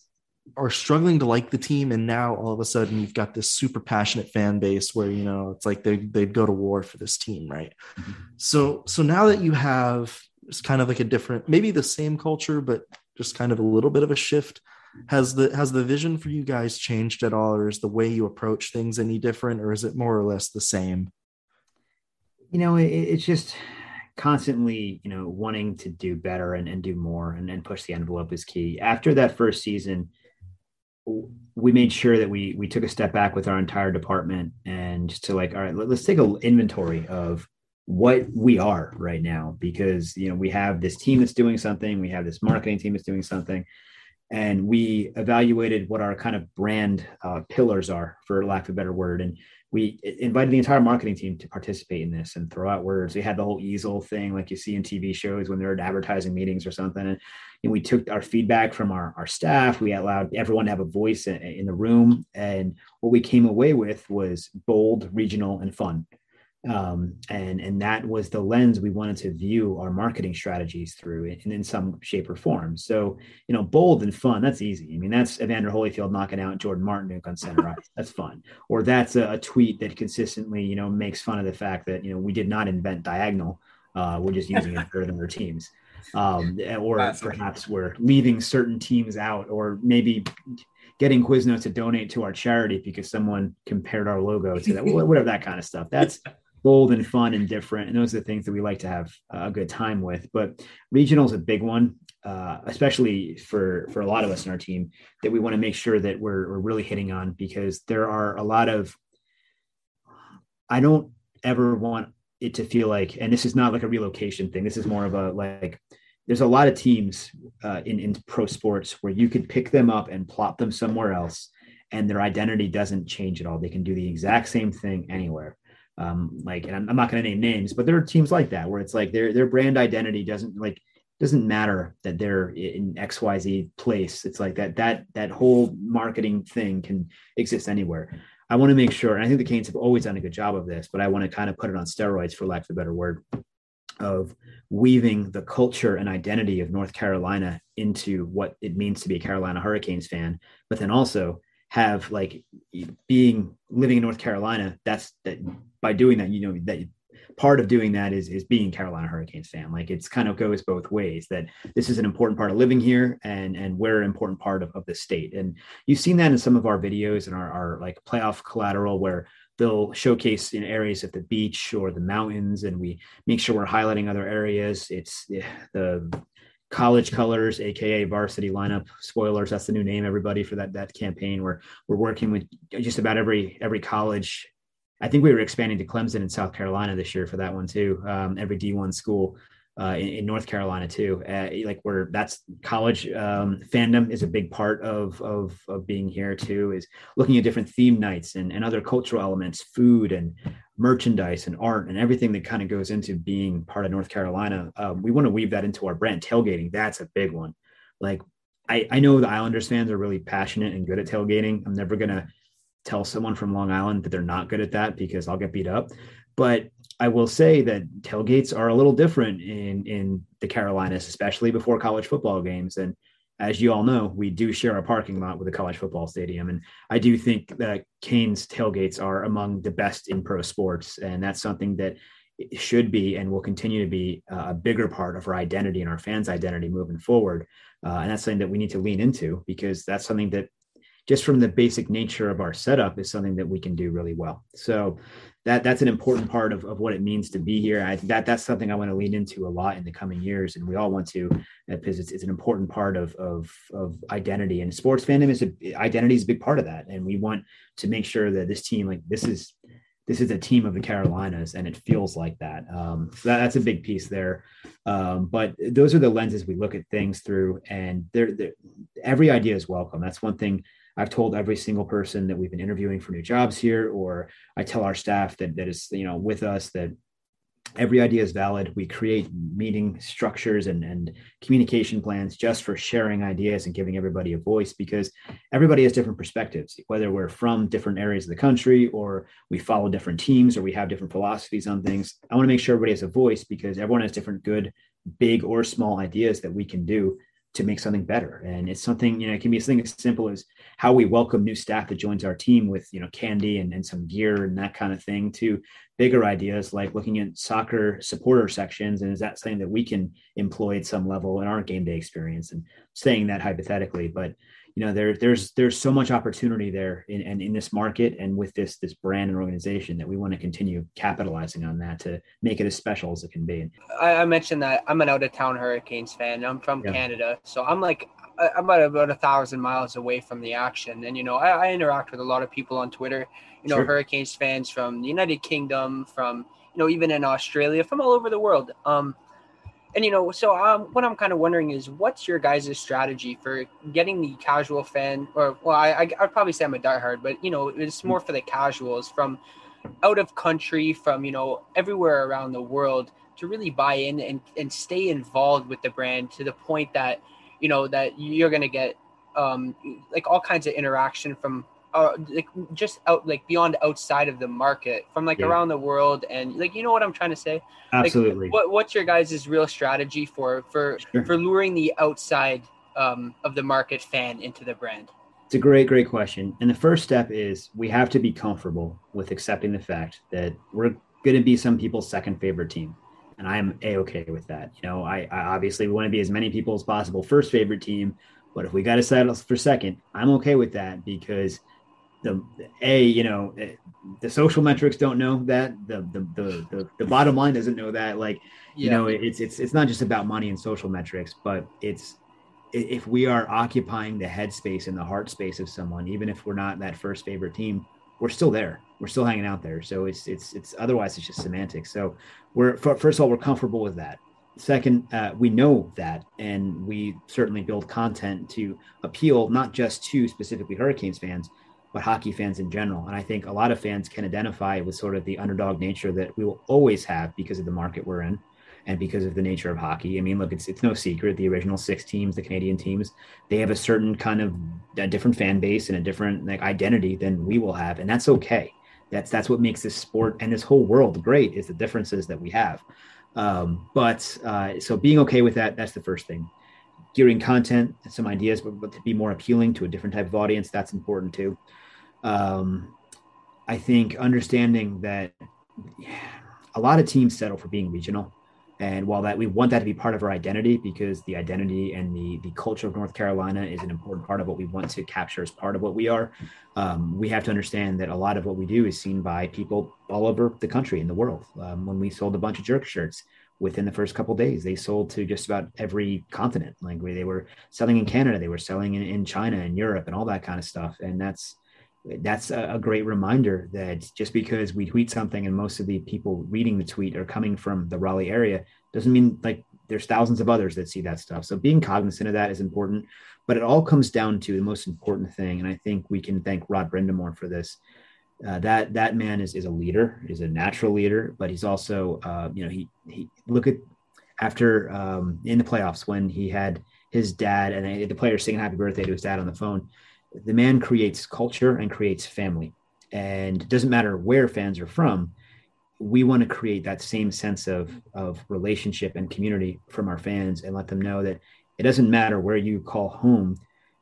are struggling to like the team and now all of a sudden you've got this super passionate fan base where you know it's like they they'd go to war for this team right mm-hmm. so so now that you have it's kind of like a different maybe the same culture but just kind of a little bit of a shift. Has the has the vision for you guys changed at all or is the way you approach things any different or is it more or less the same? You know it, it's just constantly you know wanting to do better and, and do more and, and push the envelope is key. After that first season we made sure that we we took a step back with our entire department and just to like all right let, us take an inventory of what we are right now because you know we have this team that's doing something we have this marketing team that's doing something and we evaluated what our kind of brand uh, pillars are for lack of a better word and we invited the entire marketing team to participate in this and throw out words. We had the whole easel thing, like you see in TV shows when they're at advertising meetings or something. And, and we took our feedback from our, our staff. We allowed everyone to have a voice in, in the room. And what we came away with was bold, regional, and fun um, and and that was the lens we wanted to view our marketing strategies through in, in some shape or form. So you know bold and fun that's easy. I mean that's evander holyfield knocking out jordan martinook on center ice that's fun. Or that's a, a, tweet that consistently you know makes fun of the fact that you know we did not invent diagonal uh, we're just using it than other teams. Um, or perhaps we're leaving certain teams out or maybe getting Quiznos to donate to our charity because someone compared our logo to that, whatever that kind of stuff. That's bold and fun and different. And those are the things that we like to have a good time with. But regional is a big one, uh, especially for for a lot of us in our team that we want to make sure that we're, we're really hitting on because there are a lot of. I don't ever want it to feel like, and this is not like a relocation thing. This is more of a like. There's a lot of teams uh, in in pro sports where you could pick them up and plop them somewhere else, and their identity doesn't change at all. They can do the exact same thing anywhere um, like, and I'm, I'm not going to name names, but there are teams like that where it's like their their brand identity doesn't like doesn't matter that they're in X Y Z place. It's like that that that whole marketing thing can exist anywhere. I want to make sure, and I think the Canes have always done a good job of this, but I want to kind of put it on steroids, for lack of a better word, of weaving the culture and identity of North Carolina into what it means to be a Carolina Hurricanes fan, but then also have like being living in North Carolina, that's that by doing that, you know, that part of doing that is is being Carolina Hurricanes fan. Like it's kind of goes both ways that this is an important part of living here and and we're an important part of, of the state. And you've seen that in some of our videos and our, our like playoff collateral where they'll showcase in areas at the beach or the mountains and we make sure we're highlighting other areas. It's eh, the college colors aka varsity lineup spoilers that's the new name everybody for that that campaign we're we're working with just about every every college i think we were expanding to clemson in south carolina this year for that one too um, every d1 school uh, in, in, North Carolina too. Uh, like where that's college um, fandom is a big part of, of, of being here too. Is looking at different theme nights and, and other cultural elements, food and merchandise and art and everything that kind of goes into being part of North Carolina. Um, we want to weave that into our brand. Tailgating, that's a big one. Like I, I know the Islanders fans are really passionate and good at tailgating. I'm never gonna tell someone from Long Island that they're not good at that because I'll get beat up. But I will say that tailgates are a little different in in the Carolinas, especially before college football games. And as you all know, we do share a parking lot with a college football stadium, and I do think that Canes' tailgates are among the best in pro sports, and that's something that should be and will continue to be a bigger part of our identity and our fans' identity moving forward. Uh, and that's something that we need to lean into because that's something that just from the basic nature of our setup is something that we can do really well. So that that's an important part of, of what it means to be here. I that that's something I want to lean into a lot in the coming years, and we all want to because it's, it's an important part of, of of identity and sports fandom is a, identity is a big part of that, and we want to make sure that this team like this is this is a team of the Carolinas, and it feels like that. Um, so that, that's a big piece there. Um, but those are the lenses we look at things through, and they're, they're, every idea is welcome. That's one thing I've told every single person that we've been interviewing for new jobs here, or I tell our staff that that is you know with us that every idea is valid. We create meeting structures and, and communication plans just for sharing ideas and giving everybody a voice because everybody has different perspectives, whether we're from different areas of the country or we follow different teams or we have different philosophies on things. I want to make sure everybody has a voice because everyone has different good big or small ideas that we can do to make something better. And it's something, you know, it can be something as simple as how we welcome new staff that joins our team with, you know, candy and, and some gear and that kind of thing to bigger ideas like looking at soccer supporter sections. And is that something that we can employ at some level in our game day experience and saying that hypothetically, but you know there there's there's so much opportunity there in and in this market and with this this brand and organization that we want to continue capitalizing on that to make it as special as it can be i, I mentioned that i'm an out of town hurricanes fan i'm from yeah. canada so i'm like i'm about about a thousand miles away from the action and you know I, I, interact with a lot of people on twitter you know sure. hurricanes fans from the united kingdom from you know even in australia from all over the world um and you know, so um, what I'm kind of wondering is, what's your guys' strategy for getting the casual fan, or well, I, I would probably say I'm a diehard, but you know, it's more for the casuals from out of country, from you know, everywhere around the world to really buy in and and stay involved with the brand to the point that you know that you're gonna get um like all kinds of interaction from uh, like just out like beyond outside of the market from like yeah. around the world and like you know what I'm trying to say absolutely like, what, what's your guys' real strategy for for sure. for luring the outside um, of the market fan into the brand it's a great great question and the first step is we have to be comfortable with accepting the fact that we're going to be some people's second favorite team and I'm a okay with that. You know, I, I obviously we want to be as many people as possible first favorite team, but if we got to settle for second, I'm okay with that because the a you know eh, the social metrics don't know that. The the the, the, the bottom line doesn't know that. Like you yeah. know it's it's it's not just about money and social metrics but it's if we are occupying the headspace and the heart space of someone even if we're not that first favorite team we're still there. We're still hanging out there. So it's it's it's otherwise it's just semantics. So we're first of all we're comfortable with that. Second uh, we know that and we certainly build content to appeal not just to specifically hurricanes fans but hockey fans in general. And I think a lot of fans can identify with sort of the underdog nature that we will always have because of the market we're in and because of the nature of hockey. I mean, look, it's it's no secret the original six teams, the Canadian teams, they have a certain kind of a different fan base and a different like identity than we will have, and that's okay. That's that's what makes this sport and this whole world great is the differences that we have. Um, but uh, so being okay with that, that's the first thing. Gearing content and some ideas, but, but to be more appealing to a different type of audience, that's important too um, I think understanding that a lot of teams settle for being regional. And while that we want that to be part of our identity, because the identity and the the culture of North Carolina is an important part of what we want to capture as part of what we are, um, we have to understand that a lot of what we do is seen by people all over the country and the world. Um, when we sold a bunch of jerk shirts, within the first couple days, they sold to just about every continent. Like they were selling in Canada, they were selling in, in China and Europe and all that kind of stuff. And that's that's a, a, great reminder that just because we tweet something and most of the people reading the tweet are coming from the Raleigh area doesn't mean like there's thousands of others that see that stuff. So being cognizant of that is important, but it all comes down to the most important thing. And I think we can thank Rod Brind'Amour for this. Uh, that that man is, is a leader, is a natural leader, but he's also, uh, you know, he he look at after um, in the playoffs when he had his dad and the players singing happy birthday to his dad on the phone the man creates culture and creates family. And it doesn't matter where fans are from, we want to create that same sense of, of relationship and community from our fans and let them know that it doesn't matter where you call home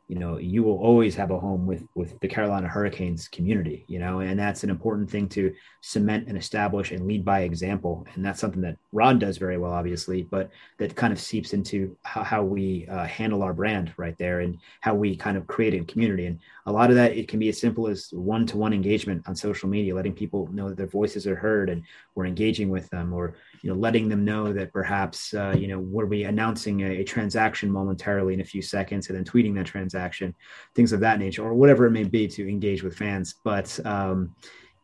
you know you will always have a home with with the carolina hurricanes community you know and that's an important thing to cement and establish and lead by example. And that's something that rod does very well obviously but that kind of seeps into how, how we uh, handle our brand right there and how we kind of create a community. And a lot of that it can be as simple as one-to-one engagement on social media letting people know that their voices are heard and we're engaging with them or you know letting them know that perhaps uh, you know were be announcing a, a transaction momentarily in a few seconds and then tweeting that transaction things of that nature, or whatever it may be to engage with fans. But um,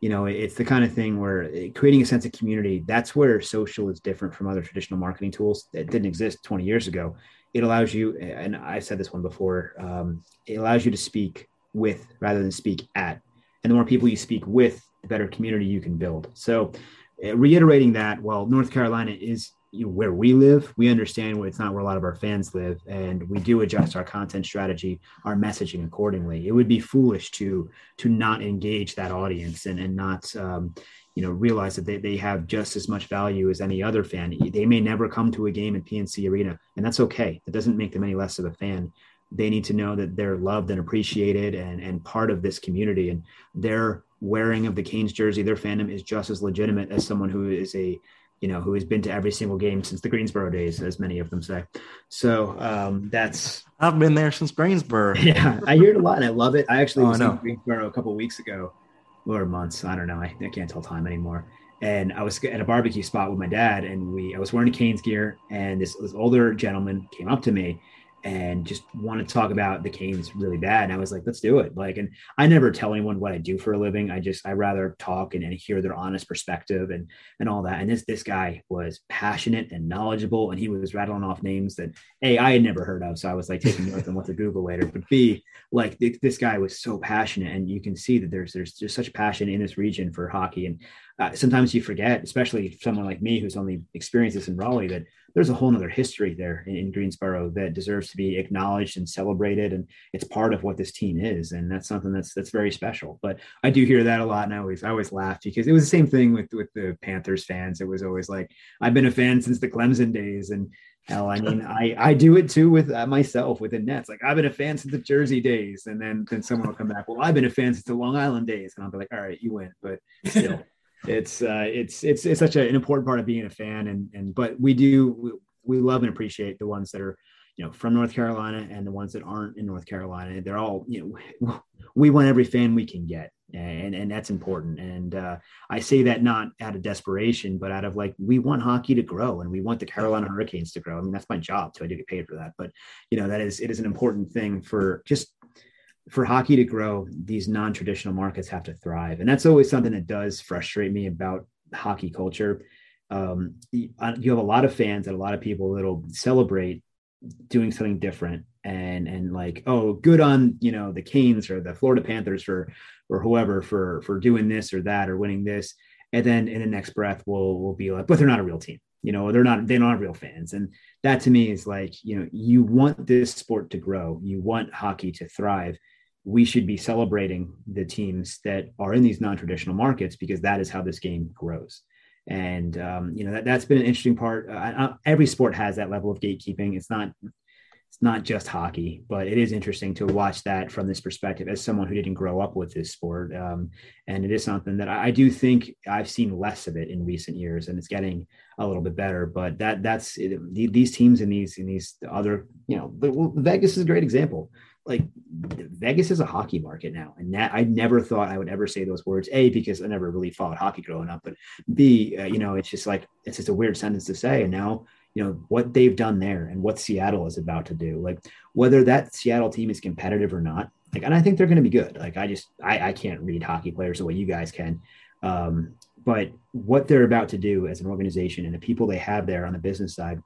you know, it's the kind of thing where eh, creating a sense of community. That's where social is different from other traditional marketing tools that didn't exist 20 years ago. It allows you, and i've said this one before, um, it allows you to speak with rather than speak at. And the more people you speak with, the better community you can build. So, uh, reiterating that, while North Carolina is you know, where we live, we understand it's not where a lot of our fans live, and we do adjust our content strategy, our messaging accordingly. It would be foolish to to not engage that audience and and not um, you know realize that they, they have just as much value as any other fan. They may never come to a game at pnc arena and that's okay. That doesn't make them any less of a fan. They need to know that they're loved and appreciated and, and part of this community and their wearing of the canes jersey their fandom is just as legitimate as someone who is a you know who has been to every single game since the greensboro days as many of them say so um, that's i've been there since greensboro yeah i hear it a lot and i love it i actually oh, was in greensboro a couple weeks ago or months. I don't know. I, I can't tell time anymore. And I was at a barbecue spot with my dad, and we I was wearing a Canes gear, and this this older gentleman came up to me and just want to talk about the Canes really bad. And I was like, let's do it. Like, and I never tell anyone what I do for a living. I just, I rather talk and, and hear their honest perspective and, and all that. And this, this guy was passionate and knowledgeable and he was rattling off names that A, I had never heard of. So I was like taking notes on what to Google later, but B, like th- this guy was so passionate and you can see that there's, there's just such passion in this region for hockey. And uh, sometimes you forget, especially someone like me, who's only experienced this in Raleigh, that there's a whole other history there in, in, Greensboro that deserves to be acknowledged and celebrated. And it's part of what this team is. And that's something that's, that's very special. But I do hear that a lot. And I always, I always laugh because it was the same thing with, with the Panthers fans. It was always like, I've been a fan since the Clemson days. And hell, I mean, I, I do it too with uh, myself with the Nets. Like I've been a fan since the Jersey days. And then, then someone will come back, well, I've been a fan since the Long Island days. And I'll be like, all right, you win. But still it's uh, it's it's it's such an important part of being a fan, and and but we do we, we love and appreciate the ones that are you know from North Carolina and the ones that aren't in North Carolina. They're all you know we want every fan we can get, and and that's important. And uh, I say that not out of desperation, but out of like we want hockey to grow, and we want the Carolina Hurricanes to grow. I mean that's my job, so I do get paid for that. But you know that is it is an important thing for just for hockey to grow, these non-traditional markets have to thrive, and that's always something that does frustrate me about hockey culture. Um, you have a lot of fans and a lot of people that'll celebrate doing something different and and like oh good on you know the Canes or the Florida Panthers for or whoever for for doing this or that or winning this. And then in the next breath we'll we'll be like but they're not a real team. You know they're not they're not real fans. And that to me is like you know you want this sport to grow. You want hockey to thrive we should be celebrating the teams that are in these non-traditional markets because that is how this game grows. And um, you know that, that's been an interesting part. Uh, I, every sport has that level of gatekeeping. It's not it's not just hockey but it is interesting to watch that from this perspective as someone who didn't grow up with this sport. Um, and it is something that I, I, do think i've seen less of it in recent years and it's getting a little bit better but that that's it, these teams in these in these other you know vegas is a great example like Vegas is a hockey market now, and that I never thought I would ever say those words. A because I never really followed hockey growing up, but B, uh, you know, it's just like it's just a weird sentence to say. And now, you know, what they've done there and what Seattle is about to do, like whether that Seattle team is competitive or not, like, and I think they're going to be good. Like, I just I, I can't read hockey players the way you guys can, um, but what they're about to do as an organization and the people they have there on the business side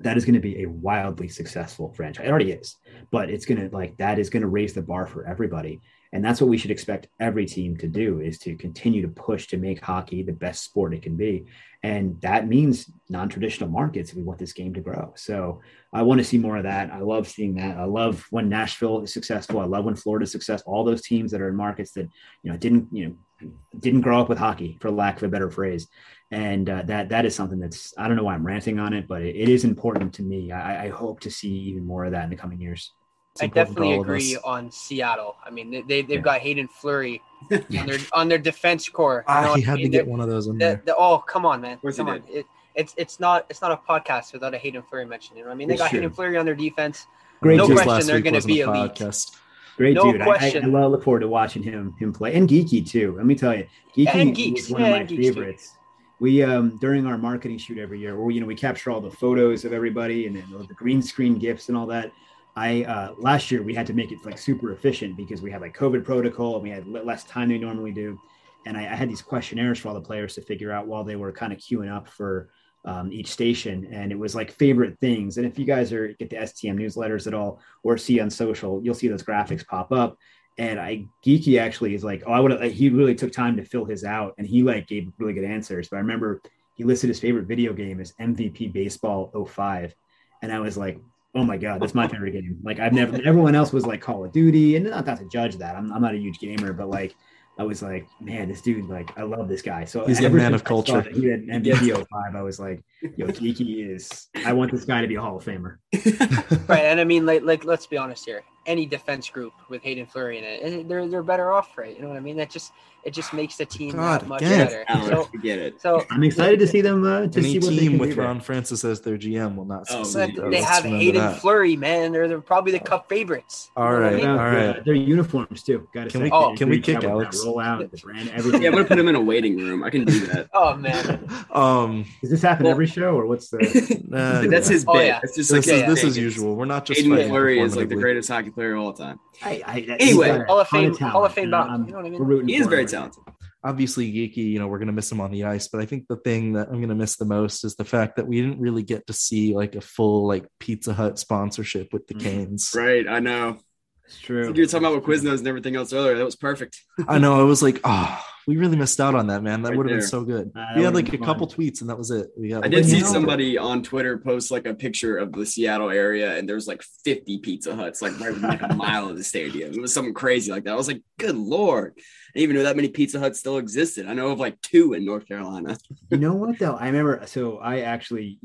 that is going to be a wildly successful franchise. It already is, but it's going to like that is going to raise the bar for everybody. And that's what we should expect every team to do is to continue to push to make hockey the best sport it can be. And that means non-traditional markets. We want this game to grow. So I want to see more of that. I love seeing that. I love when Nashville is successful. I love when Florida is successful. All those teams that are in markets that, you know, didn't, you know, didn't grow up with hockey for lack of a better phrase and uh, that that is something that's I don't know why I'm ranting on it, but it, it is important to me. I, I, hope to see even more of that in the coming years. I definitely agree on Seattle. I mean, they, they have yeah. got Haydn Fleury on their on their defense core. Ah, he had I mean? to get one of those in the, there. The, oh, come on, man! come on. It, it's it's not it's not a podcast without a Haydn Fleury mention. You know, I mean, they it's got true. Haydn Fleury on their defense. Great no question, they're going to be elite. Podcast. Great no dude. Question. I, I, look forward to watching him him play and Geekie too. Let me tell you, Geekie and Geeks. was one yeah, of my favorites. Too we um during our marketing shoot every year where you know we capture all the photos of everybody and then the green screen gifts and all that. I uh last year we had to make it like super efficient because we had like covid protocol and we had less time than we normally do. And I, I had these questionnaires for all the players to figure out while they were kind of queuing up for um, each station. And it was like favorite things. And if you guys are get the stm newsletters at all or see on social you'll see those graphics pop up and I geekie actually is like, oh, I would have. He really took time to fill his out, and he like gave really good answers. But I remember he listed his favorite video game as MVP Baseball 05. and I was like, oh my god, that's my favorite game. Like I've never. Everyone else was like Call of Duty, and not, not to judge that. I'm, I'm not a huge gamer, but like I was like, man, this dude, like, I love this guy. So he's a man of culture. He had MVP 05. I was like, yo, Geekie is, I want this guy to be a Hall of Famer. right. And I mean, like, like, let's be honest here. Any defense group with Haydn Fleury in it, and they're, they're better off, right? You know what I mean? That just, it just makes the team God, much better. so, get it. So I'm excited to see them. Uh, to Any see team with Ron Francis as their GM will not oh, succeed. They have Haydn that. Fleury, man. They're, they're probably the Cup favorites. All right, you know all right. Their uniforms too. Got to can say. we oh, can we kick Alex? Roll out the brand, everything. Yeah, I'm gonna put him in a waiting room. I can do that. oh man. um, does this happen well, every show or what's the? Uh, that's his oh, bit. Oh, yeah. It's just like this, is, this is usual. We're not just. Haydn Fleury is like the greatest hockey player of all the time. I, I, anyway, Hall of Fame, Hall of Fame bound. You know what I mean? He is very talented obviously geekie you know we're going to miss him on the ice but i think the thing that i'm going to miss the most is the fact that we didn't really get to see like a full like pizza hut sponsorship with the mm-hmm. canes right i know it's true you were talking about with quiznos and everything else earlier that was perfect i know i was like oh we really missed out on that man that right would have been so good uh, we had like a fun. couple tweets and that was it we got, i did see somebody on twitter post like a picture of the seattle area and there's like 50 pizza huts like right like a mile of the stadium it was something crazy like that i was like good lord I didn't even know that many Pizza Huts still existed. I know of like two in North Carolina. you know what though? I remember. So I actually,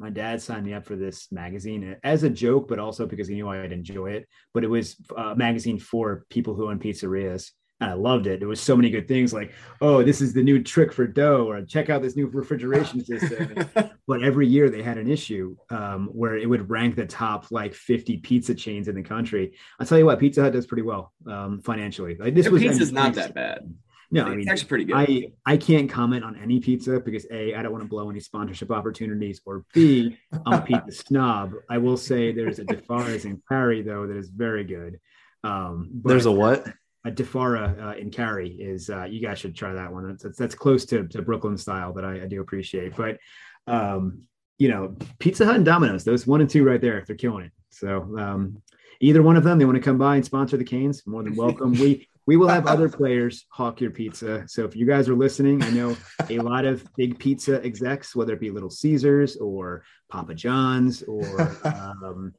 my dad signed me up for this magazine as a joke, but also because he knew I'd enjoy it. But it was a magazine for people who own pizzerias. And I loved it. There was so many good things like, oh, this is the new trick for dough, or check out this new refrigeration system. but every year they had an issue um, where it would rank the top like 50 pizza chains in the country. I'll tell you what, Pizza Hut does pretty well um, financially. Like this was pizza's not that bad. No, I mean, actually pretty good. I, I can't comment on any pizza because A, I don't want to blow any sponsorship opportunities, or B, I'm a pizza snob. I will say there's a DeFara's in Cary, though, that is very good. Um, there's a what? A Defara uh, in Cary is uh, you guys should try that one. That's that's, close to, to Brooklyn style that I, I do appreciate. But um, you know, Pizza Hut and Domino's, those one and two right there, they're killing it. So um, either one of them, they want to come by and sponsor the Canes, more than welcome. we we will have other players hawk your pizza. So if you guys are listening, I know a lot of big pizza execs, whether it be Little Caesars or Papa John's or um,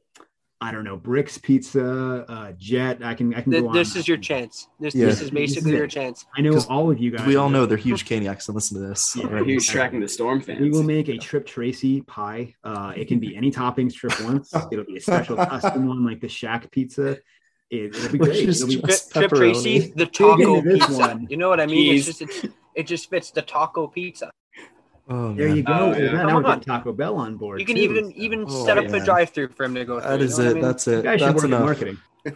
I don't know, Bricks Pizza, uh, Jet. I can I can this, go This is your chance. This yeah. this is basically this is your chance. I know all of you guys. We all know they're huge Caniacs and listen to this. Yeah, right. huge tracking the storm fans. We will make a Tripp Tracy pie. Uh, it can be any toppings. Tripp once. It'll be a special custom one like the Shack Pizza. It, will be great. It'll be Tripp, Tripp Tracy, the taco pizza. One. You know what I mean? It's just it's, it just fits the taco pizza. Oh, there you go. Oh, yeah. Now we're getting Taco Bell on board. You can too. even even oh, set up yeah. a drive-through for him to go. That is through, is it. I mean? That's it. That's enough. marketing.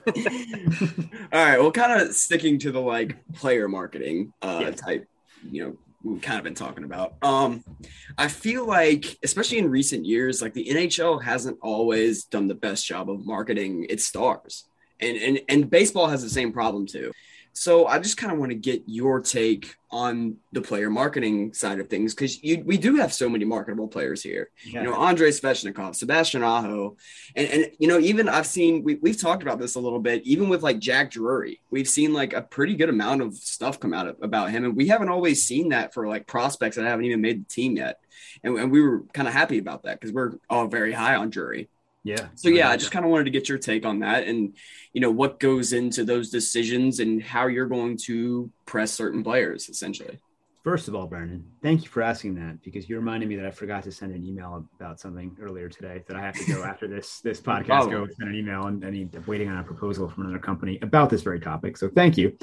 All right. Well, kind of sticking to the like player marketing uh, yeah. type, you know, we've kind of been talking about. Um, I feel like, especially in recent years, like the NHL hasn't always done the best job of marketing its stars, and and and baseball has the same problem too. So I just kind of want to get your take on the player marketing side of things because we do have so many marketable players here. Yeah. You know, Andrei Svechnikov, Sebastian Aho, and and you know even I've seen we we've talked about this a little bit. Even with like Jack Drury, we've seen like a pretty good amount of stuff come out of, about him, and we haven't always seen that for like prospects that haven't even made the team yet. And, and we were kind of happy about that because we're all very high on Drury. Yeah. So yeah, I just kind of wanted to get your take on that and you know what goes into those decisions and how you're going to press certain players essentially. First of all, Brendan, thank you for asking that because you reminded me that I forgot to send an email about something earlier today that I have to go after this this podcast go send an email and I need waiting on a proposal from another company about this very topic. So thank you.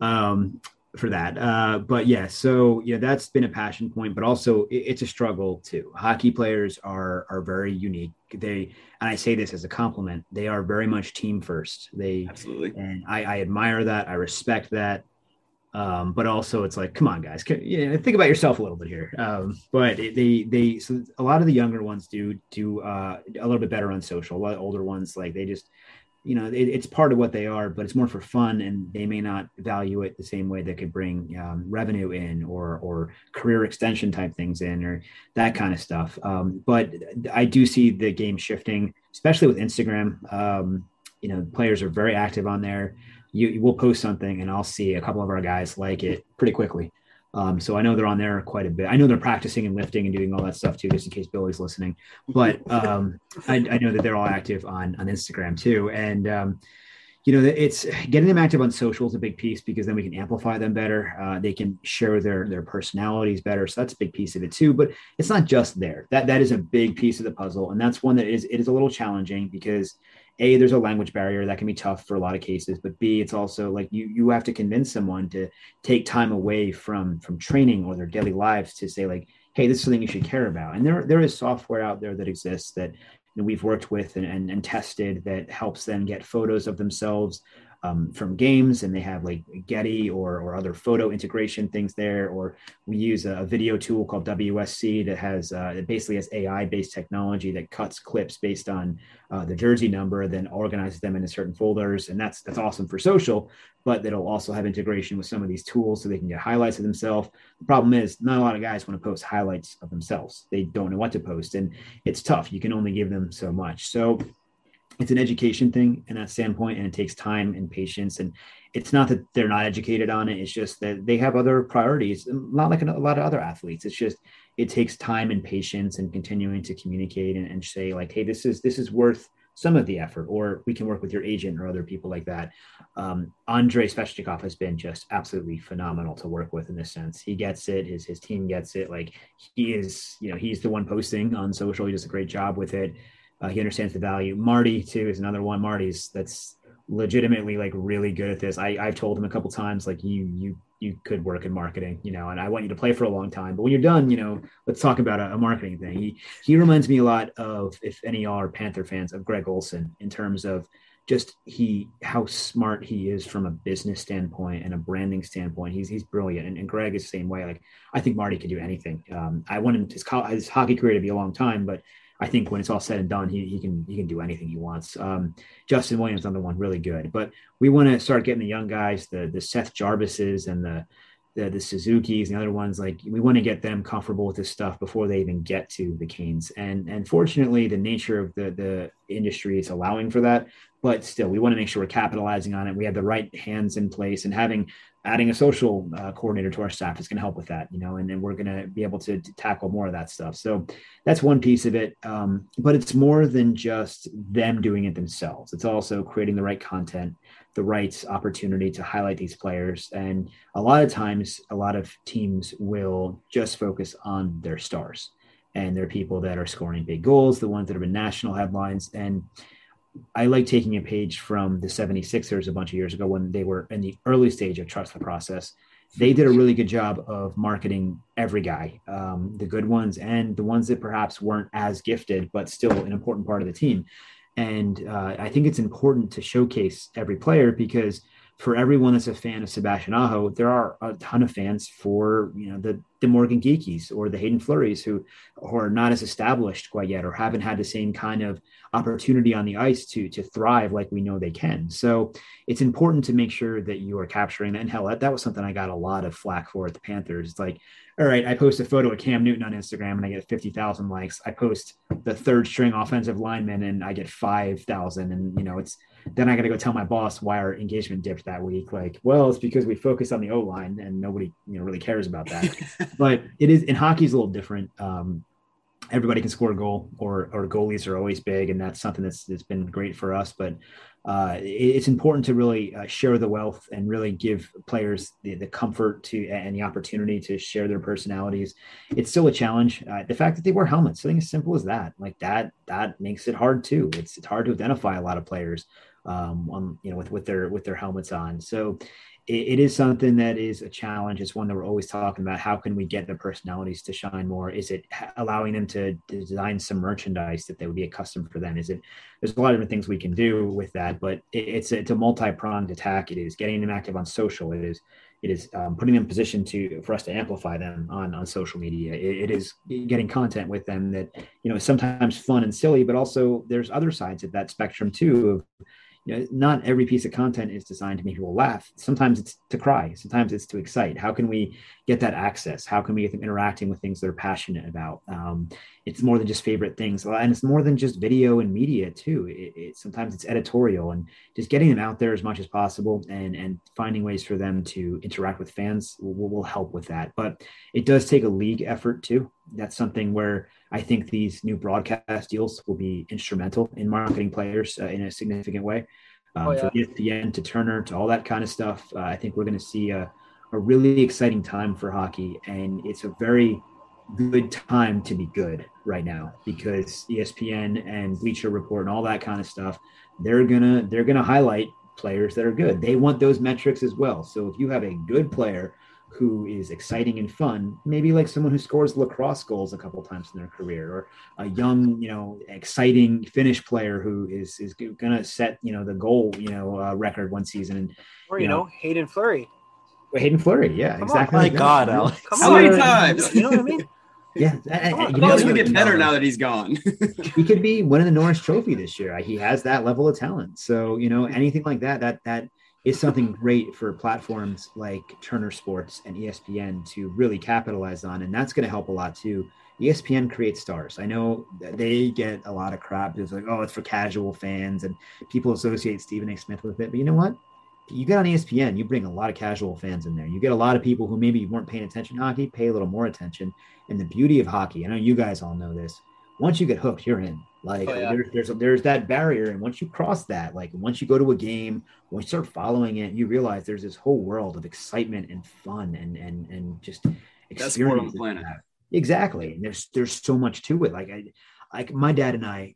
Um, for that. Uh, but yeah, so yeah, that's been a passion point, but also it, it's a struggle too. Hockey players are are very unique. They and I say this as a compliment. They are very much team first. They absolutely, and I, I admire that. I respect that. Um, but also it's like, come on, guys, can, you know, think about yourself a little bit here. Um, but they, they, so a lot of the younger ones do do uh, a little bit better on social. A lot of older ones, like they just you know, it, it's part of what they are, but it's more for fun, and they may not value it the same way that could bring um, revenue in or or career extension type things in or that kind of stuff. Um, but I do see the game shifting, especially with Instagram. Um, you know, players are very active on there. You, you will post something, and I'll see a couple of our guys like it pretty quickly. Um, so I know they're on there quite a bit. I know they're practicing and lifting and doing all that stuff too, just in case Billy's listening. But um, I, I, know that they're all active on on Instagram too. And um, you know, it's getting them active on social is a big piece because then we can amplify them better. Uh, they can share their their personalities better, so that's a big piece of it too. But it's not just there. That that is a big piece of the puzzle, and that's one that is it is a little challenging because a there's a language barrier that can be tough for a lot of cases, but b it's also like you you have to convince someone to take time away from from training or their daily lives to say like, hey, this is something you should care about. And there there is software out there that exists that we've worked with and, and, and, tested that helps them get photos of themselves um, from games and they have like Getty or, or other photo integration things there. Or we use a, video tool called WSC that has uh, it basically has AI based technology that cuts clips based on uh, the jersey number, then organizes them into certain folders. And that's, that's awesome for social, but it'll also have integration with some of these tools so they can get highlights of themselves. The problem is not a lot of guys want to post highlights of themselves. They don't know what to post and it's tough. You can only give them so much. So it's an education thing in that standpoint and it takes time and patience and it's not that they're not educated on it it's just that they have other priorities not like a lot of other athletes it's just it takes time and patience and continuing to communicate and, and say like hey this is this is worth some of the effort or we can work with your agent or other people like that. Um, andre svechnikov has been just absolutely phenomenal to work with in this sense. He gets it his his team gets it like he is you know he's the one posting on social he does a great job with it uh, he understands the value. Marty too is another one. Marty's that's legitimately like really good at this. I, I've told him a couple times like you you you could work in marketing, you know, and I want you to play for a long time. But when you're done, you know, let's talk about a, a marketing thing. He he reminds me a lot of if any are Panther fans of Greg Olsen in terms of just he how smart he is from a business standpoint and a branding standpoint. He's he's brilliant, and, and Greg is the same way. Like I think Marty could do anything. Um, I want him his, his hockey career to be a long time, but I think when it's all said and done, he, he can he can do anything he wants. Um, Justin Williams, another one, really good. But we want to start getting the young guys, the the Seth Jarvises and the the, the Suzuki's and the other ones. Like we want to get them comfortable with this stuff before they even get to the Canes. And and fortunately, the nature of the the industry is allowing for that. But still, we want to make sure we're capitalizing on it. We have the right hands in place, and having adding a social uh, coordinator to our staff is going to help with that, you know, and then we're going to be able to, to, tackle more of that stuff. So that's one piece of it. Um, but it's more than just them doing it themselves. It's also creating the right content, the right opportunity to highlight these players. And a lot of times, a lot of teams will just focus on their stars and they're people that are scoring big goals, the ones that have been national headlines. And I like taking a page from the 76ers a bunch of years ago when they were in the early stage of trust the process. They did a really good job of marketing every guy, um, the good ones and the ones that perhaps weren't as gifted, but still an important part of the team. And uh, I think it's important to showcase every player because for everyone that's a fan of Sebastian Aho, there are a ton of fans for you know the the Morgan Geekies or the Haydn Fleurys who, who are not as established quite yet or haven't had the same kind of opportunity on the ice to to thrive like we know they can. So it's important to make sure that you are capturing that. And hell, that, that was something I got a lot of flack for at the Panthers. It's like, all right, I post a photo of Cam Newton on Instagram and I get 50,000 likes. I post the third string offensive lineman and I get 5,000. And, you know, it's then I got to go tell my boss why our engagement dipped that week. Like, well, it's because we focus on the O line and nobody, you know, really cares about that. but it is in hockey is a little different. Um, everybody can score a goal or or goalies are always big and that's something that's, that's been great for us but uh, it's important to really uh, share the wealth and really give players the, the comfort to and the opportunity to share their personalities. It's still a challenge. Uh, the fact that they wear helmets something as simple as that like that that makes it hard too. It's, it's hard to identify a lot of players um, on you know with with their with their helmets on. So it, is something that is a challenge. It's one that we're always talking about. How can we get their personalities to shine more? Is it allowing them to design some merchandise that they would be accustomed for them? Is it? There's a lot of different things we can do with that, but it, it's it's a multi pronged attack. It is getting them active on social. It is it is um, putting them in position to for us to amplify them on on social media it, it is getting content with them that you know is sometimes fun and silly but also there's other sides of that spectrum too of you know, not every piece of content is designed to make people laugh. Sometimes it's to cry. Sometimes it's to excite. How can we get that access? How can we get them interacting with things they're passionate about? Um, it's more than just favorite things, and it's more than just video and media too. It, it, sometimes it's editorial and just getting them out there as much as possible, and and finding ways for them to interact with fans will, will help with that. But it does take a league effort too. That's something where I think these new broadcast deals will be instrumental in marketing players uh, in a significant way. um, oh, yeah. for ESPN to Turner to all that kind of stuff. Uh, I think we're going to see a, a really exciting time for hockey, and it's a very good time to be good right now because ESPN and Bleacher Report and all that kind of stuff, they're gonna they're gonna highlight players that are good. They want those metrics as well. So if you have a good player who is exciting and fun, maybe like someone who scores lacrosse goals a couple times in their career, or a young, you know, exciting Finnish player who is is going to set, you know, the goal, you know, uh, record one season, and or you, you know, know, Haydn Fleury. Haydn Fleury, yeah, Come exactly. On, my God, Alex. How many times? You know what I mean? Yeah, you know, we get better now that he's gone. he could be winning the Norris Trophy this year. He has that level of talent. So you know, anything like that, that that is something great for platforms like Turner Sports and ESPN to really capitalize on, and that's going to help a lot too. ESPN creates stars. I know they get a lot of crap. It's like, oh, it's for casual fans, and people associate Stephen A. Smith with it. But you know what? You get on ESPN, you bring a lot of casual fans in there. You get a lot of people who maybe weren't paying attention to hockey, pay a little more attention. And the beauty of hockey, I know you guys all know this. Once you get hooked, you're in. Like oh, yeah. there's there's there's that barrier, and once you cross that, like once you go to a game, once you start following it, you realize there's this whole world of excitement and fun and and and just experience on the planet. Exactly, and there's there's so much to it. Like I, like my dad and I,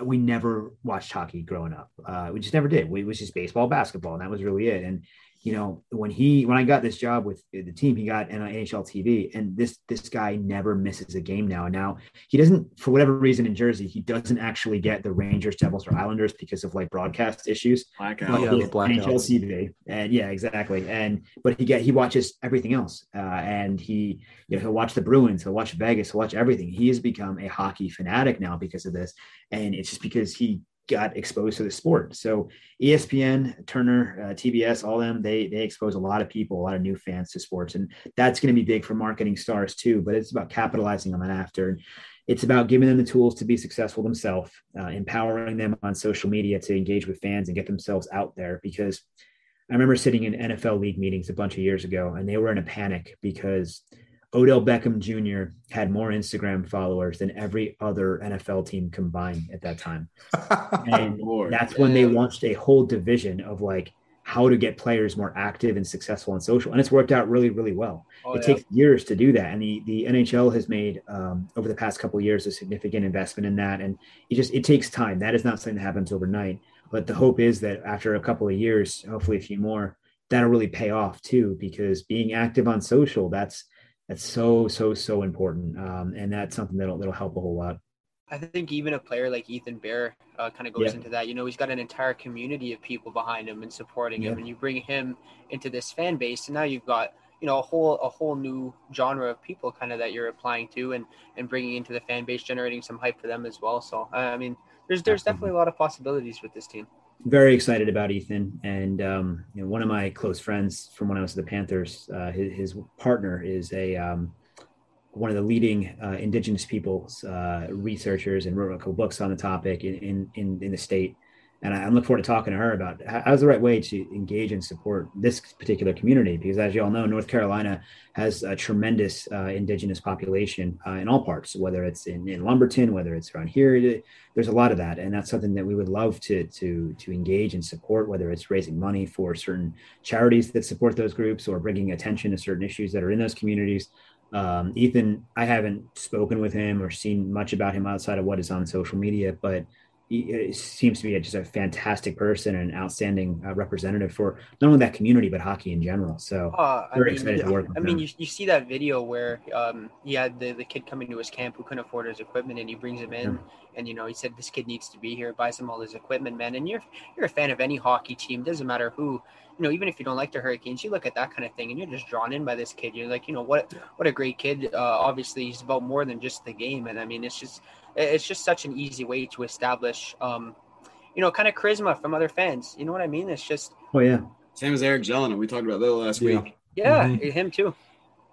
we never watched hockey growing up. Uh, we just never did. We, it was just baseball, basketball, and that was really it. And you know, when he when I got this job with the team, he got NHL TV, and this this guy never misses a game now. And now he doesn't, for whatever reason, in Jersey, he doesn't actually get the Rangers, Devils, or Islanders because of like broadcast issues. Blackout, yeah, blackout. NHL TV, and yeah, exactly. And but he get he watches everything else, uh, and he you know he'll watch the Bruins, he'll watch Vegas, he'll watch everything. He has become a hockey fanatic now because of this, and it's just because he got exposed to the sport. So ESPN, Turner, uh, TBS, all them, they they expose a lot of people, a lot of new fans to sports, and that's going to be big for marketing stars too. But it's about capitalizing on that after. And It's about giving them the tools to be successful themselves, uh, empowering them on social media to engage with fans and get themselves out there. Because I remember sitting in NFL league meetings a bunch of years ago, and they were in a panic because Odell Beckham Jr. had more Instagram followers than every other NFL team combined at that time. And Lord, that's man. when they launched a whole division of like how to get players more active and successful on social. And it's worked out really, really well. Oh, it yeah. takes years to do that. And the, the NHL has made um, over the past couple years a significant investment in that. And it just it takes time. That is not something that happens overnight. But the hope is that after a couple of years, hopefully a few more, that'll really pay off too, because being active on social, that's that's so so so important, um, and that's something that'll that'll help a whole lot. I think even a player like Ethan Bear uh, kind of goes yeah. into that. You know, he's got an entire community of people behind him and supporting yeah. him, and you bring him into this fan base, and now you've got you know a whole a whole new genre of people kind of that you're applying to and and bringing into the fan base, generating some hype for them as well. So I mean, there's there's definitely a lot of possibilities with this team very excited about Ethan. And um, you know, one of my close friends from when I was at the Panthers, uh, his, his, partner is a um, one of the leading uh, Indigenous peoples uh, researchers and wrote a couple books on the topic in in, in the state and I, looking forward to talking to her about how's the right way to engage and support this particular community. Because as you all know, North Carolina has a tremendous uh, indigenous population uh, in all parts, whether it's in, in, Lumberton, whether it's around here. There's a lot of that, and that's something that we would love to to to engage and support. Whether it's raising money for certain charities that support those groups, or bringing attention to certain issues that are in those communities. Um, Ethan, I haven't spoken with him or seen much about him outside of what is on social media, but he seems to be just a fantastic person and an outstanding uh, representative for not only that community but hockey in general. So uh, very I mean, excited to work. I mean, you, you see that video where um, he had the, the kid coming to his camp who couldn't afford his equipment, and he brings him in, yeah. and you know he said this kid needs to be here, buys him all his equipment, man. And you're you're a fan of any hockey team, doesn't matter who. You know, even if you don't like the Hurricanes, you look at that kind of thing, and you're just drawn in by this kid. You're like, you know, what what a great kid. Uh, obviously, he's about more than just the game, and I mean, it's just it's just such an easy way to establish, um, you know, kind of charisma from other fans. You know what I mean? It's just. Oh yeah. Same as Eric Jallonen. We talked about that last yeah. week. Yeah, mm-hmm. him too.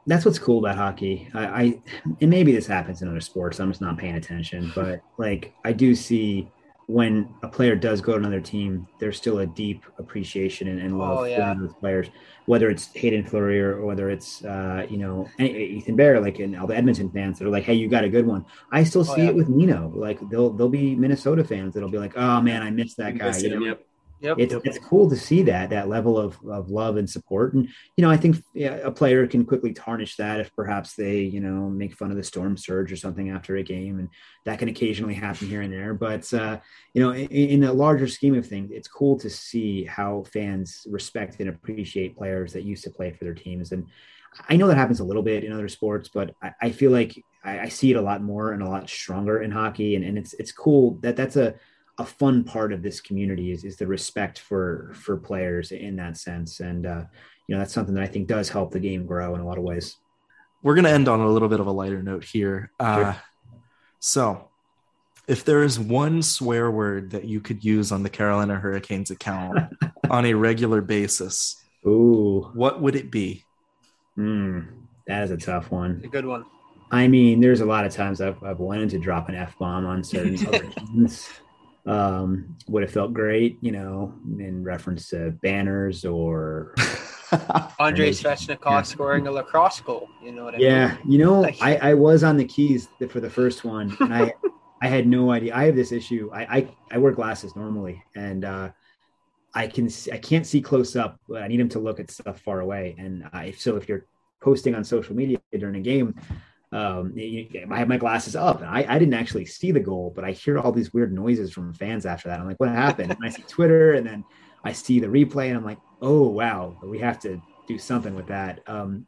That's what's cool about hockey. I, I, and maybe this happens in other sports. I'm just not paying attention, but like I do see when a player does go to another team, there's still a deep appreciation and, and love oh, yeah. for those players, whether it's Haydn Fleury or, whether it's, uh, you know, Ethan Bear, like in all the Edmonton fans that are like, Hey, you got a good one. I still oh, see oh, yeah. it with Nino. Like they'll, they'll be Minnesota fans. That'll be like, Oh man, I missed that guy. You know? Yep. Yep. It's, it's cool to see that that level of, of love and support. And you know, I think a player can quickly tarnish that if perhaps they you know make fun of the storm surge or something after a game, and that can occasionally happen here and there. But uh, you know, in, in the larger scheme of things, it's cool to see how fans respect and appreciate players that used to play for their teams. And I know that happens a little bit in other sports, but I, I feel like I, I, see it a lot more and a lot stronger in hockey. And, and it's it's cool that that's a a fun part of this community is, is the respect for for players in that sense. And uh, you know that's something that i think does help the game grow in a lot of ways. We're going to end on a little bit of a lighter note here. Uh, sure. so if there is one swear word that you could use on the carolina hurricanes account on a regular basis ooh. what would it be? Mm, that is a tough one. A good one. I mean, there's a lot of times I've, I've wanted to drop an F bomb on certain other teams um, would have felt great, you know, in reference to banners or Andrei Svechnikov yeah. scoring a lacrosse goal. You know what I yeah, mean? Yeah, you know, like, I, I was on the keys for the first one, and I I had no idea. I have this issue. I I, I wear glasses normally, and uh, I can see, I can't see close up. but I need them to look at stuff far away, and I, so if you're posting on social media during a game, um, I have my glasses up and I, I, didn't actually see the goal, but I hear all these weird noises from fans after that. I'm like, what happened? and I see Twitter and then I see the replay and I'm like, oh, wow, we have to do something with that. Um,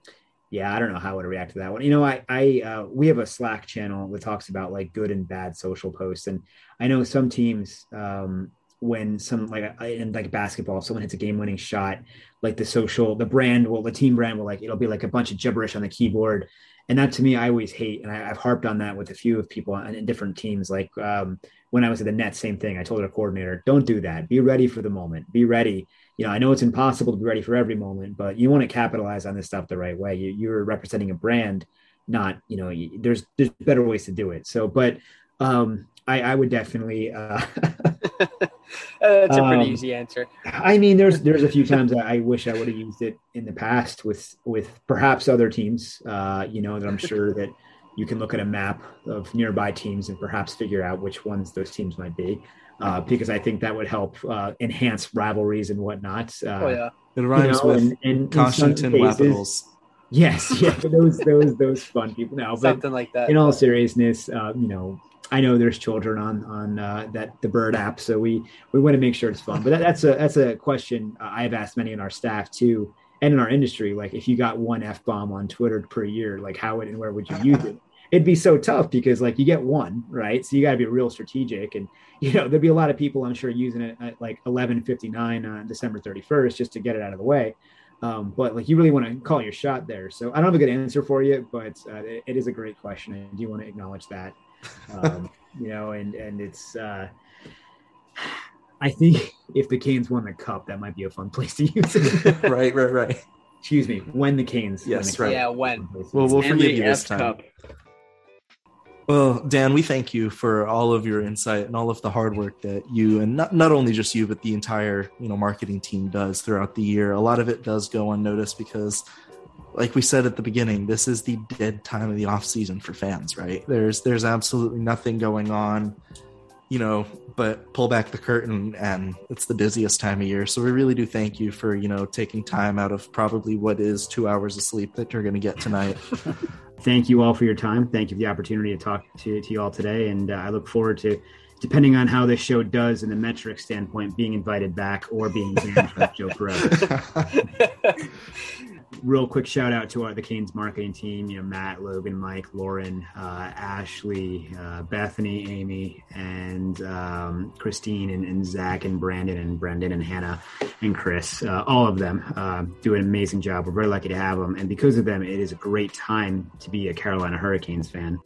yeah, I don't know how I would react to that one. You know, I, I, uh, we have a Slack channel that talks about like good and bad social posts. And I know some teams, um, when some like in like basketball, someone hits a game winning shot, like the social, the brand will, the team brand will like, it'll be like a bunch of gibberish on the keyboard and that to me i always hate and I, have harped on that with a few of people in different teams. Like um, when i was at the net same thing. I told our coordinator don't do that. Be ready for the moment. Be ready. You know i know it's impossible to be ready for every moment but you want to capitalize on this stuff the right way. You, you're representing a brand not you know there's there's better ways to do it. So but um i i would definitely uh That's a pretty um, easy answer. I mean, there's there's a few times I wish I would have used it in the past with with perhaps other teams. Uh, you know, that I'm sure that you can look at a map of nearby teams and perhaps figure out which ones those teams might be. Uh, because I think that would help uh, enhance rivalries and whatnot. Uh, oh yeah, it rhymes you know, with in, Washington Capitals. Yes, yeah, those those those fun people. Now, something like that. In all seriousness, uh, you know, I know there's children on on uh, that the Bird app, so we we want to make sure it's fun. But that, that's a that's a question I've asked many in our staff too, and in our industry. Like, if you got one f bomb on Twitter per year, like how and where would you use it? It'd be so tough because like you get one right, so you got to be real strategic, and you know there'd be a lot of people I'm sure using it at like 11:59 on December 31st just to get it out of the way. Um, but like you really want to call your shot there. So I don't have a good answer for you, but uh, it, it is a great question, I do want to acknowledge that um, you know, and and it's. Uh, I think if the Canes won the cup, that might be a fun place to use it. right, right, right. Excuse me. When the Canes. Yes, the right. Yeah, when. Well, we'll forgive you this time. Cup. Well, Dan, we thank you for all of your insight and all of the hard work that you and not, not only just you, but the entire you know marketing team does throughout the year. A lot of it does go unnoticed because like we said at the beginning, this is the dead time of the off season for fans, right? There's there's absolutely nothing going on, you know, but pull back the curtain and it's the busiest time of year. So we really do thank you for, you know, taking time out of probably what is two hours of sleep that you're gonna get tonight. thank you all for your time. Thank you for the opportunity to talk to, to you all today. And uh, I look forward to depending on how this show does in the metric standpoint, being invited back or being banned from Joe forever. real quick shout out to our, the Canes marketing team. You know, Matt, Logan, Mike, Lauren, uh, Ashley, uh, Bethany, Amy, and um, Christine, and, and, Zach, and Brandon, and Brendan, and Hannah, and Chris. Uh, all of them uh, do an amazing job. We're very lucky to have them, and because of them, it is a great time to be a Carolina Hurricanes fan.